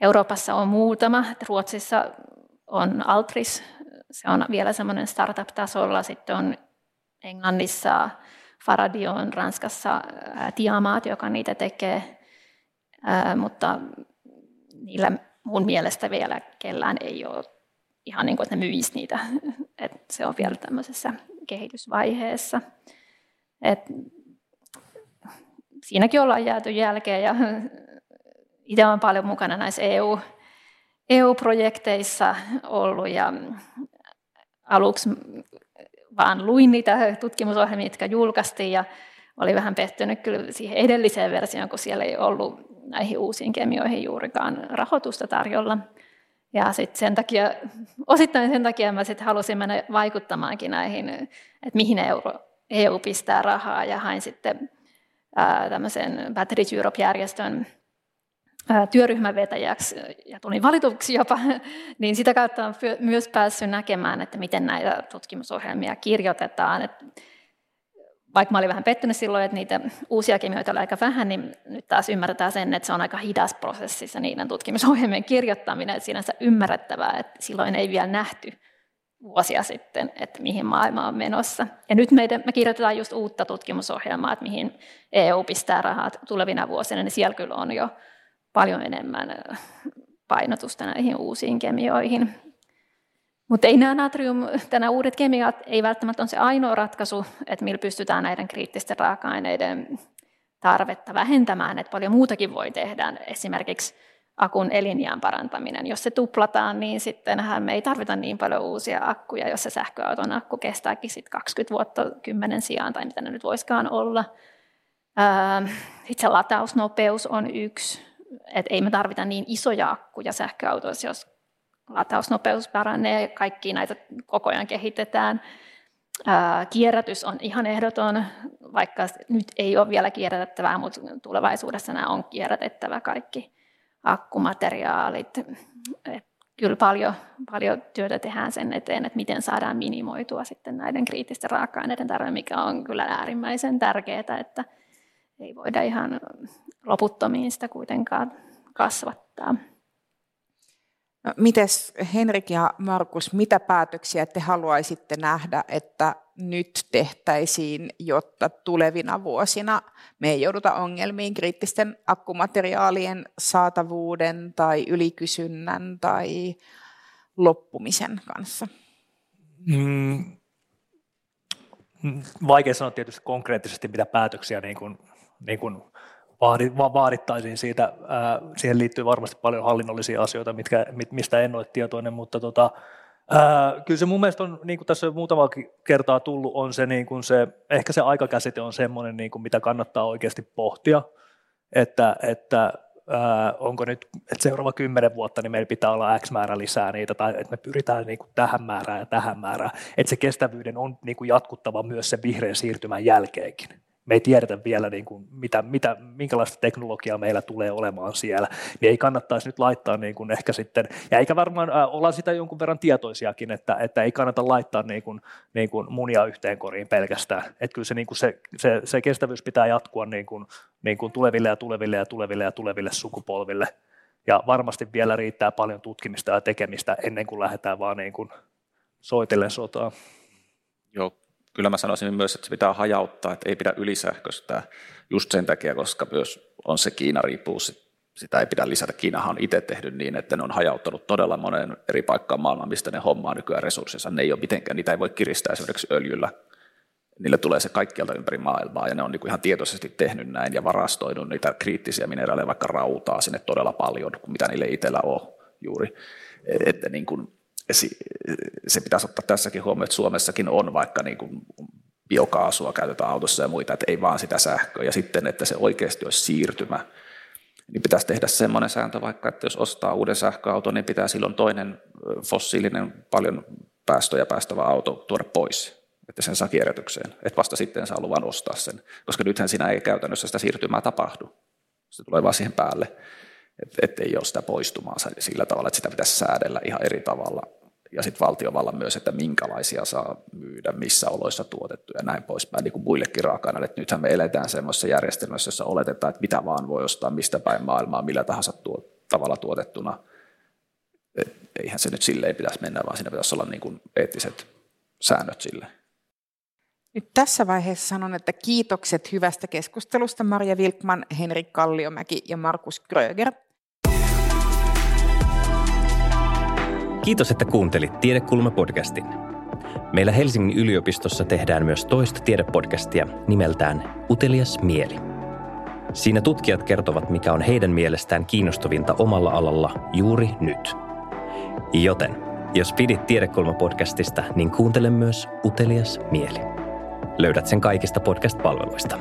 Euroopassa on muutama. Ruotsissa on Altris, se on vielä semmoinen startup-tasolla. Sitten on Englannissa Faradio on Ranskassa Tiamaat, joka niitä tekee, mutta niillä mun mielestä vielä kellään ei ole ihan niin kuin, että ne myisi niitä. että se on vielä tämmöisessä kehitysvaiheessa. Et siinäkin ollaan jääty jälkeen ja itse olen paljon mukana näissä EU, EU-projekteissa ollut ja aluksi vaan luin niitä tutkimusohjelmia, jotka julkaistiin ja oli vähän pettynyt kyllä siihen edelliseen versioon, kun siellä ei ollut näihin uusiin kemioihin juurikaan rahoitusta tarjolla. Ja sitten sen takia, osittain sen takia mä sitten halusin mennä vaikuttamaankin näihin, että mihin euro, EU pistää rahaa ja hain sitten tämmöisen Batteries Europe-järjestön työryhmän vetäjäksi ja tulin valituksi jopa, niin sitä kautta on myös päässyt näkemään, että miten näitä tutkimusohjelmia kirjoitetaan. Että vaikka mä olin vähän pettynyt silloin, että niitä uusia kemioita oli aika vähän, niin nyt taas ymmärretään sen, että se on aika hidas prosessi se niiden tutkimusohjelmien kirjoittaminen, että sinänsä ymmärrettävää, että silloin ei vielä nähty vuosia sitten, että mihin maailma on menossa. Ja nyt meidän, me kirjoitetaan just uutta tutkimusohjelmaa, että mihin EU pistää rahaa tulevina vuosina, niin siellä kyllä on jo paljon enemmän painotusta näihin uusiin kemioihin. Mutta ei nämä natrium, nämä uudet kemiat ei välttämättä ole se ainoa ratkaisu, että millä pystytään näiden kriittisten raaka-aineiden tarvetta vähentämään, että paljon muutakin voi tehdä. Esimerkiksi akun elinjään parantaminen. Jos se tuplataan, niin sittenhän me ei tarvita niin paljon uusia akkuja, jos se sähköauton akku kestääkin sit 20 vuotta kymmenen sijaan, tai mitä ne nyt voiskaan olla. Itse latausnopeus on yksi että ei me tarvita niin isoja akkuja sähköautoissa, jos latausnopeus paranee, kaikki näitä koko ajan kehitetään. Kierrätys on ihan ehdoton, vaikka nyt ei ole vielä kierrätettävää, mutta tulevaisuudessa nämä on kierrätettävä kaikki akkumateriaalit. Kyllä paljon, paljon työtä tehdään sen eteen, että miten saadaan minimoitua sitten näiden kriittisten raaka-aineiden tarve, mikä on kyllä äärimmäisen tärkeää, että ei voida ihan loputtomiin sitä kuitenkaan kasvattaa. No, mites Henrik ja Markus, mitä päätöksiä te haluaisitte nähdä, että nyt tehtäisiin, jotta tulevina vuosina me ei jouduta ongelmiin kriittisten akkumateriaalien saatavuuden tai ylikysynnän tai loppumisen kanssa? Mm, vaikea sanoa tietysti konkreettisesti, mitä päätöksiä niin kuin, niin kuin vaadittaisiin siitä. Siihen liittyy varmasti paljon hallinnollisia asioita, mitkä, mistä en ole tietoinen, mutta tota, kyllä se mun mielestä on, niin kuin tässä on muutama kertaa tullut, on se, niin kuin se ehkä se aikakäsite on semmoinen, niin kuin mitä kannattaa oikeasti pohtia, että, että onko nyt, että seuraava kymmenen vuotta, niin meillä pitää olla X määrä lisää niitä, tai että me pyritään niin kuin tähän määrään ja tähän määrään, että se kestävyyden on niin kuin jatkuttava myös sen vihreän siirtymän jälkeenkin me ei tiedetä vielä, niin kuin, mitä, mitä, minkälaista teknologiaa meillä tulee olemaan siellä, niin ei kannattaisi nyt laittaa niin kuin ehkä sitten, ja eikä varmaan äh, olla sitä jonkun verran tietoisiakin, että, että ei kannata laittaa niin kuin, niin kuin munia yhteen koriin pelkästään, että kyllä se, niin kuin se, se, se kestävyys pitää jatkua niin kuin, niin kuin tuleville ja tuleville ja tuleville ja tuleville sukupolville, ja varmasti vielä riittää paljon tutkimista ja tekemistä ennen kuin lähdetään vaan niin kuin soitellen sotaa. Joo, kyllä mä sanoisin myös, että se pitää hajauttaa, että ei pidä ylisähköistää just sen takia, koska myös on se Kiina-riippuvuus, sitä ei pidä lisätä. Kiinahan on itse tehnyt niin, että ne on hajauttanut todella monen eri paikkaan maailmaan, mistä ne hommaa nykyään resurssinsa. Ne ei ole mitenkään, niitä ei voi kiristää esimerkiksi öljyllä. Niille tulee se kaikkialta ympäri maailmaa ja ne on niin kuin ihan tietoisesti tehnyt näin ja varastoinut niitä kriittisiä mineraaleja, vaikka rautaa sinne todella paljon, mitä niille itsellä on juuri. Että niin kuin se pitäisi ottaa tässäkin huomioon, että Suomessakin on vaikka niin kuin biokaasua käytetään autossa ja muita, että ei vaan sitä sähköä. Ja sitten, että se oikeasti olisi siirtymä, niin pitäisi tehdä semmoinen sääntö vaikka, että jos ostaa uuden sähköauton, niin pitää silloin toinen fossiilinen paljon päästöjä päästävä auto tuoda pois, että sen saa kierrätykseen. Että vasta sitten saa luvan ostaa sen, koska nythän siinä ei käytännössä sitä siirtymää tapahdu. Se tulee vaan siihen päälle että ei ole sitä poistumaa sillä tavalla, että sitä pitäisi säädellä ihan eri tavalla. Ja sitten valtiovalla myös, että minkälaisia saa myydä, missä oloissa tuotettu ja näin poispäin, niin kuin muillekin raaka Nythän me eletään semmoisessa järjestelmässä, jossa oletetaan, että mitä vaan voi ostaa mistä päin maailmaa, millä tahansa tuo, tavalla tuotettuna. Et eihän se nyt silleen pitäisi mennä, vaan siinä pitäisi olla niin kuin eettiset säännöt sille. Nyt tässä vaiheessa sanon, että kiitokset hyvästä keskustelusta Maria Wilkman, Henrik Kalliomäki ja Markus Gröger. Kiitos, että kuuntelit Tiedekulma-podcastin. Meillä Helsingin yliopistossa tehdään myös toista tiedepodcastia nimeltään Utelias mieli. Siinä tutkijat kertovat, mikä on heidän mielestään kiinnostavinta omalla alalla juuri nyt. Joten, jos pidit Tiedekulma-podcastista, niin kuuntele myös Utelias mieli. Löydät sen kaikista podcast-palveluista.